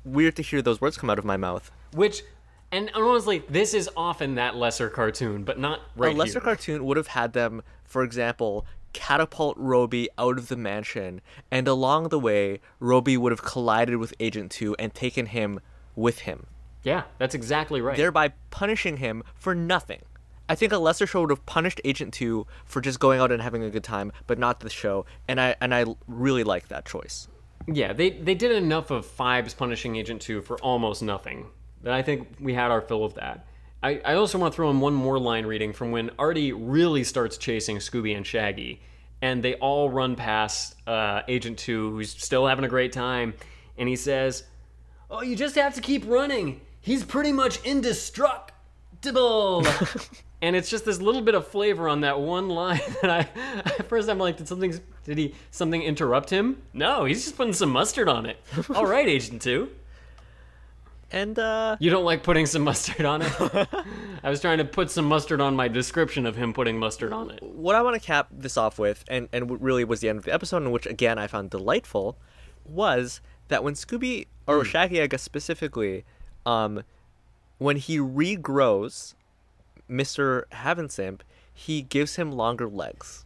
weird to hear those words come out of my mouth. Which, and honestly, this is often that lesser cartoon, but not right a lesser here. cartoon would have had them, for example, catapult Roby out of the mansion, and along the way, Roby would have collided with Agent 2 and taken him with him, yeah, that's exactly right. thereby punishing him for nothing. I think a lesser show would have punished Agent 2 for just going out and having a good time, but not the show, and I and I really like that choice. Yeah, they they did enough of Phibes punishing Agent 2 for almost nothing. That I think we had our fill of that. I, I also want to throw in one more line reading from when Arty really starts chasing Scooby and Shaggy, and they all run past uh, Agent 2, who's still having a great time, and he says, Oh, you just have to keep running. He's pretty much indestructible. *laughs* and it's just this little bit of flavor on that one line *laughs* that I at first I'm like, did something did he something interrupt him? No, he's just putting some mustard on it. *laughs* All right, Agent Two. And uh, You don't like putting some mustard on it? *laughs* I was trying to put some mustard on my description of him putting mustard on it. what I want to cap this off with, and and really was the end of the episode, and which again I found delightful, was that when Scooby or Shaggy, I guess specifically, um, when he regrows, Mister Havensimp, he gives him longer legs.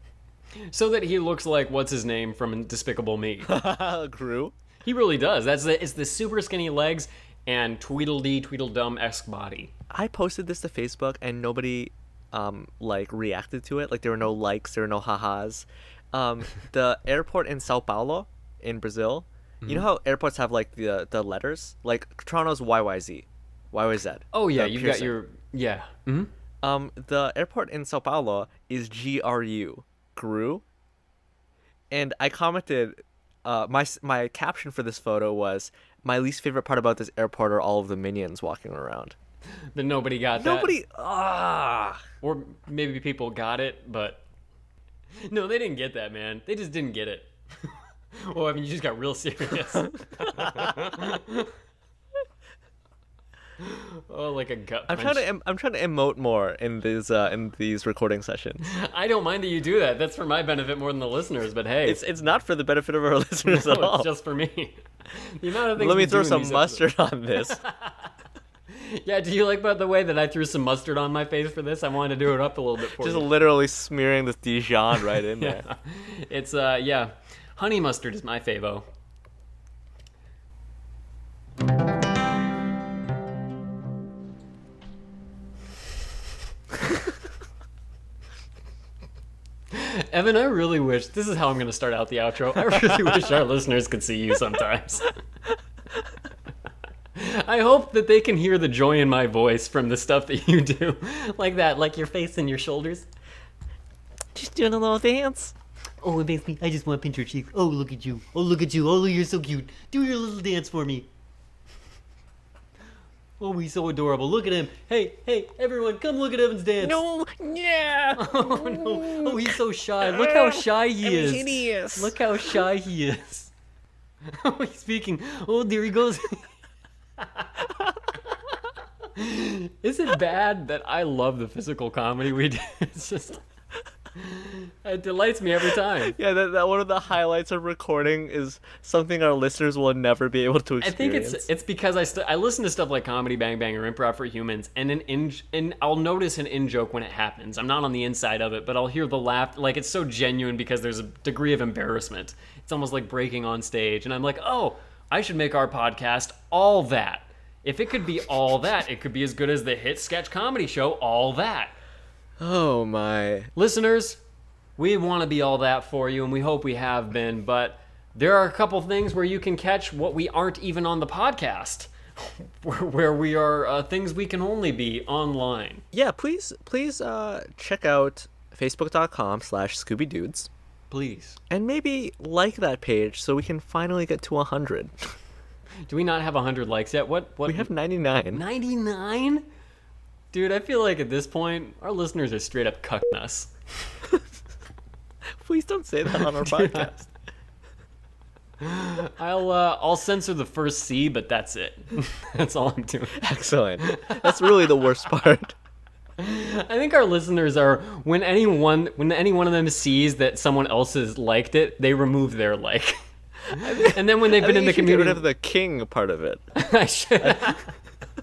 So that he looks like what's his name from Despicable Me. *laughs* Gru. he really does. That's the, it's the super skinny legs and Tweedledee Tweedledum esque body. I posted this to Facebook and nobody um like reacted to it. Like there were no likes, there were no ha-has. Um *laughs* the airport in Sao Paulo in Brazil, you know how airports have like the the letters? Like Toronto's YYZ. YYZ. Oh yeah, you've got your yeah. hmm um the airport in Sao Paulo is GRU. Gru. And I commented uh my my caption for this photo was my least favorite part about this airport are all of the minions walking around. *laughs* But nobody got that. Nobody ah Or maybe people got it, but *laughs* no, they didn't get that, man. They just didn't get it. well, *laughs* I mean, you just got real serious. *laughs* oh, like a gut. I'm trying to em- I'm trying to emote more in these uh, in these recording sessions. *laughs* I don't mind that you do that. That's for my benefit more than the listeners. But hey, It's it's not for the benefit of our *laughs* listeners no, at all. it's just for me. The amount of things Let me throw some mustard on this. Yeah, do you like about the way that I threw some mustard on my face for this? I wanted to do it up a little bit for Just you. literally smearing this Dijon right in there. It's uh yeah. Honey mustard is my favo. *laughs* Evan, I really wish this is how I'm going to start out the outro. I really wish our listeners could see you sometimes. *laughs* I hope that they can hear the joy in my voice from the stuff that you do. *laughs* Like that, like your face and your shoulders. Just doing a little dance. Oh, it makes me. I just want to pinch your cheeks. Oh, look at you. Oh, look at you. Oh, you're so cute. Do your little dance for me. Oh, he's so adorable. Look at him. Hey, hey, everyone, come look at Evan's dance. No, yeah. *laughs* Oh, no. Oh, he's so shy. Look how *laughs* shy he is. hideous. Look how shy he is. *laughs* Oh, he's speaking. Oh, there he goes. Is it bad that I love the physical comedy we do? It's just *laughs* it delights me every time. *laughs* Yeah, that, that one of the highlights of recording is something our listeners will never be able to I think it's it's because I st- I listen to stuff like Comedy Bang Bang or Improv for Humans, and an in and I'll notice an in joke when it happens. I'm not on the inside of it, but I'll hear the laugh. Like it's so genuine because there's a degree of embarrassment. It's almost like breaking on stage, and I'm like, oh, I should make our podcast all that. If it could be all that, it could be as good as the hit sketch comedy show All That. Oh my. listeners, we want to be all that for you, and we hope we have been. But there are a couple things where you can catch what we aren't even on the podcast, *laughs* where, we are uh, things we can only be online. Yeah, please please uh, check out facebook.com slash Scooby Dudes Please. and maybe like that page so we can finally get to 100. *laughs* Do we not have hundred likes yet? What? What? We have 99. ninety nine. Dude, I feel like at this point our listeners are straight up cucking us. *laughs* Please don't say that on our *laughs* podcast. *laughs* I'll uh, I'll censor the first C, but that's it. that's all I'm doing. Excellent. That's really the worst part. I think our listeners are when anyone when any one of them sees that someone else has liked it, they remove their like. and then when they've I been in the community, get rid of the king part of it. I should.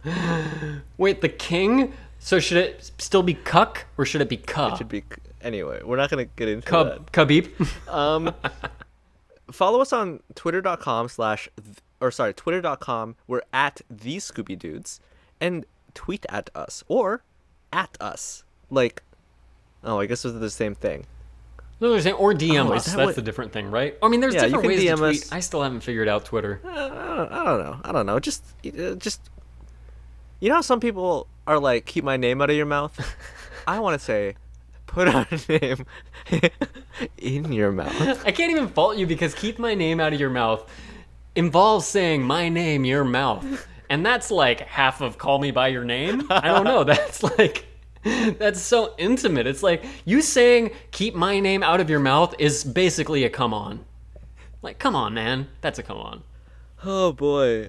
*gasps* Wait, the king? So should it still be cuck or should it be cuh? It should be anyway. We're not gonna get into Cub Cubbeep. that. *laughs* Um, follow us on twitter.com slash or sorry twitter.com. We're at the Scooby Dudes, and tweet at us or at us. Like, oh, I guess those are the same thing. No, they're saying or DM Oh, us. that That's what- the different thing, right? I mean, there's Yeah, different ways to DM tweet. us. I still haven't figured out Twitter. Uh, I don't, I don't know. I don't know. Just, uh, just. You know how some people are like, keep my name out of your mouth. *laughs* I want to say, put our *laughs* name in your mouth. I can't even fault you because keep my name out of your mouth involves saying my name, your mouth. And that's like half of call me by your name. I don't know. *laughs* That's like That's so intimate. It's like you saying "keep my name out of your mouth" is basically a come on. Like, come on, man. That's a come on. Oh boy.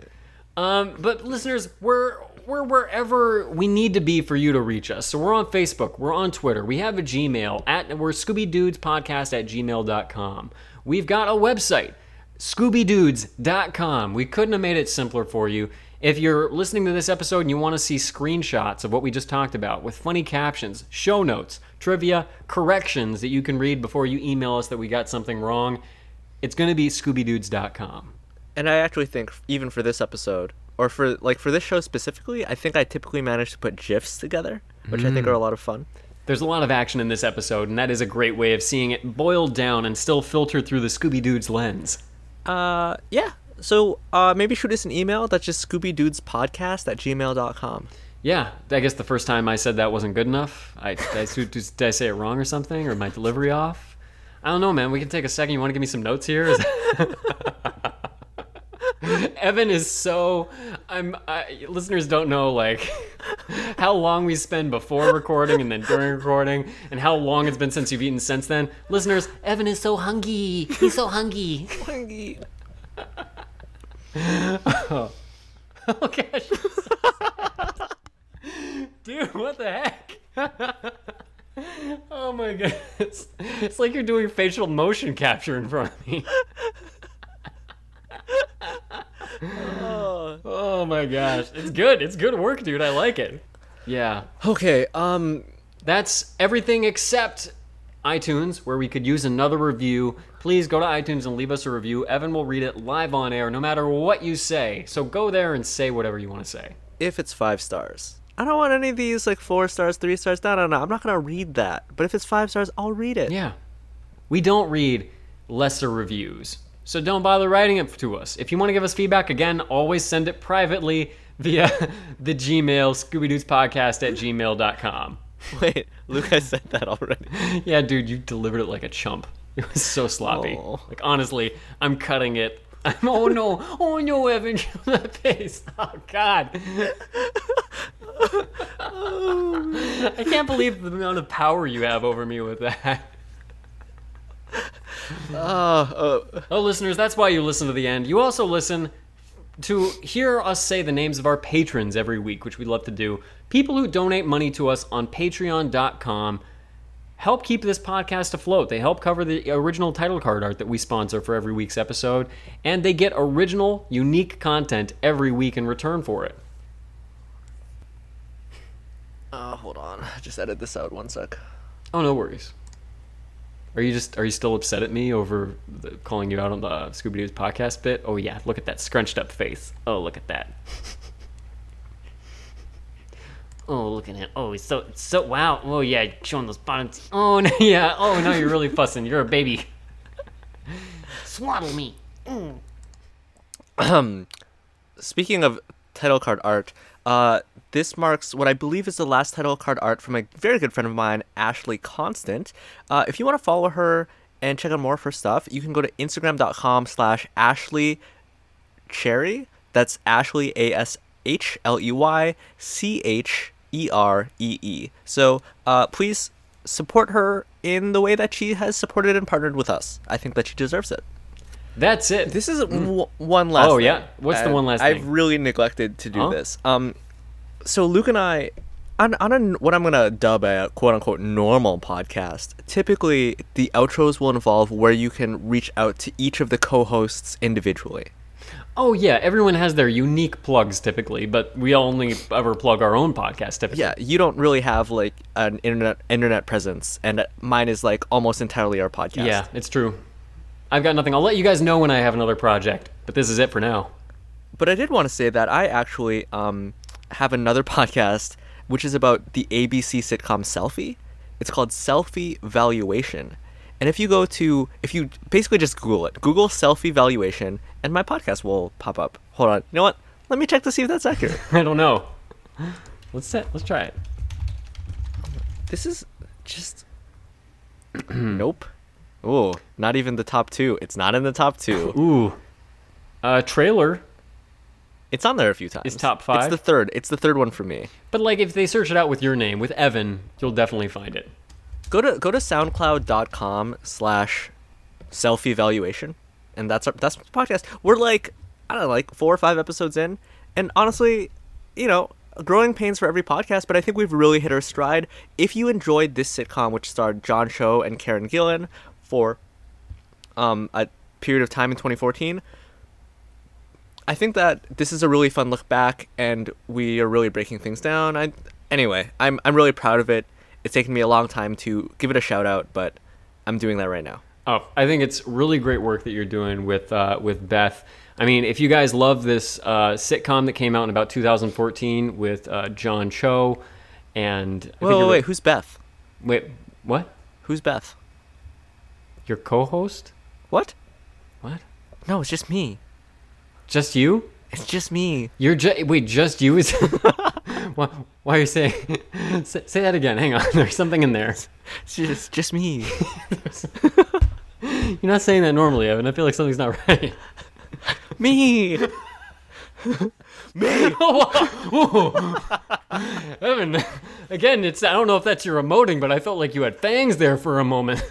Um, but listeners, we're we're wherever we need to be for you to reach us. So we're on Facebook, we're on Twitter, we have a Gmail at we're Scooby Dudes Podcast at gmail.com. We've got a website, ScoobyDudes.com. We couldn't have made it simpler for you. If you're listening to this episode and you want to see screenshots of what we just talked about with funny captions, show notes, trivia, corrections that you can read before you email us that we got something wrong, it's going to be ScoobyDudes.com. And I actually think even for this episode, or for like for this show specifically, I think I typically manage to put gifs together, which I think are a lot of fun. There's a lot of action in this episode, and that is a great way of seeing it boiled down and still filtered through the Scooby Dude's lens. Uh, yeah. So uh, maybe shoot us an email. That's just ScoobyDudesPodcast at gmail.com. Yeah, I guess the first time I said that wasn't good enough. I, did, I, *laughs* did I say it wrong or something, or my delivery off? I don't know, man. We can take a second. You want to give me some notes here? *laughs* Evan is so. I'm. I, listeners don't know like *laughs* how long we spend before recording and then during recording, and how long it's been since you've eaten since then. Listeners, Evan is so hungry. He's so hungry. *laughs* *laughs* oh gosh. Dude, what the heck? oh my goodness. It's like you're doing facial motion capture in front of me. Oh my gosh. It's good. It's good work, dude. I like it. Yeah. Okay. Um. That's everything except iTunes, where we could use another review. Please go to iTunes and leave us a review. Evan will read it live on air, no matter what you say. So go there and say whatever you want to say. If it's five stars, I don't want any of these like four stars, three stars. No, no, no. I'm not gonna read that. But if it's five stars, I'll read it. Yeah. We don't read lesser reviews. So don't bother writing it to us. If you want to give us feedback, again, always send it privately via *laughs* the Gmail, Scooby Dudes Podcast at gmail.com. *laughs* Wait, Luke, I said that already. *laughs* Yeah, dude, you delivered it like a chump. It was so sloppy. Oh. Like, honestly, I'm cutting it. I'm, oh no, oh no, Evan, that face. Oh God. I can't believe the amount of power you have over me with that. Uh, *laughs* uh, Oh, listeners, that's why you listen to the end. You also listen to hear us say the names of our patrons every week, which we love to do. People who donate money to us on patreon.com help keep this podcast afloat. They help cover the original title card art that we sponsor for every week's episode, and they get original, unique content every week in return for it. uh, hold on. Just edit this out one sec. Oh, no worries. Are you just are you still upset at me over the, calling you out on the Scooby Doo's podcast bit? Oh yeah, look at that scrunched up face. Oh look at that. *laughs* oh look at it. Oh it's so so wow. Oh yeah, showing those bottoms. Oh *laughs* no, yeah. Oh no, you're really fussing. You're a baby. *laughs* Swaddle me. *clears throat* Speaking of title card art, uh, this marks what I believe is the last title card art from a very good friend of mine, Ashley Constant. Uh, if you want to follow her and check out more of her stuff, you can go to instagram.com slash Ashley Cheree. That's Ashley, A S H L E Y C H E R E E. So uh, please support her in the way that she has supported and partnered with us. I think that she deserves it. That's it. This is w- one last. Oh, thing. yeah? What's the Uh, one last I've thing? really neglected to do Huh? this. Um, so Luke and I, on on a, what I'm gonna dub a quote unquote normal podcast. Typically, the outros will involve where you can reach out to each of the co-hosts individually. oh yeah, everyone has their unique plugs typically, but we only ever plug our own podcast typically. Yeah, you don't really have like an internet internet presence, and mine is like almost entirely our podcast. Yeah, it's true. I've got nothing. I'll let you guys know when I have another project, but this is it for now. But I did want to say that I actually um, have another *laughs* podcast which is about the ABC sitcom Selfie. It's called Selfie Valuation. And if you go to, if you basically just Google it, Google Selfie Valuation, and my podcast will pop up. Hold on. You know what? Let me check to see if that's accurate. *laughs* I don't know. Let's set, let's try it. this is just. *clears throat* nope. Oh, not even the top two. It's not in the top two. Ooh, uh, trailer. It's on there a few times. It's top five. It's the third. It's the third one for me. But like, if they search it out with your name, with Evan, you'll definitely find it. Go to go to soundcloud.com slash self evaluation. And that's our that's the podcast. We're like I don't know, like four or five episodes in. And honestly, you know, growing pains for every podcast, but I think we've really hit our stride. If you enjoyed this sitcom, which starred John Cho and Karen Gillan for um, a period of time in 2014, I think that this is a really fun look back, and we are really breaking things down. I, anyway, I'm I'm really proud of it. It's taken me a long time to give it a shout out, but I'm doing that right now. Oh, I think it's really great work that you're doing with uh, with Beth. I mean, if you guys love this uh, sitcom that came out in about 2014 with uh, John Cho, and I think Wait, wait, wait, who's Beth? wait, what? Who's Beth? Your co-host? What? What? No, it's just me. Just you? It's just me. You're just wait, just you is. *laughs* why, why are you saying? *laughs* say, say that again. Hang on. *laughs* There's something in there. It's just just me. You're not saying that normally, Evan. I feel like something's not right. me. me. Evan, again, it's I don't know if that's your emoting, but I felt like you had fangs there for a moment.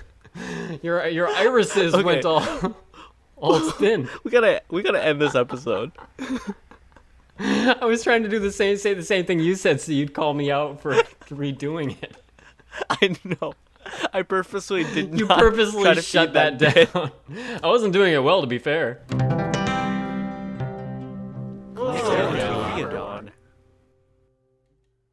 Your your irises Okay. went all Oh, it's thin. *laughs* we gotta we gotta end this episode. *laughs* I was trying to do the same say the same thing you said so you'd call me out for redoing it. *laughs* I know. I purposely didn't. you purposely shut that, that down. I wasn't doing it well to be fair. Oh.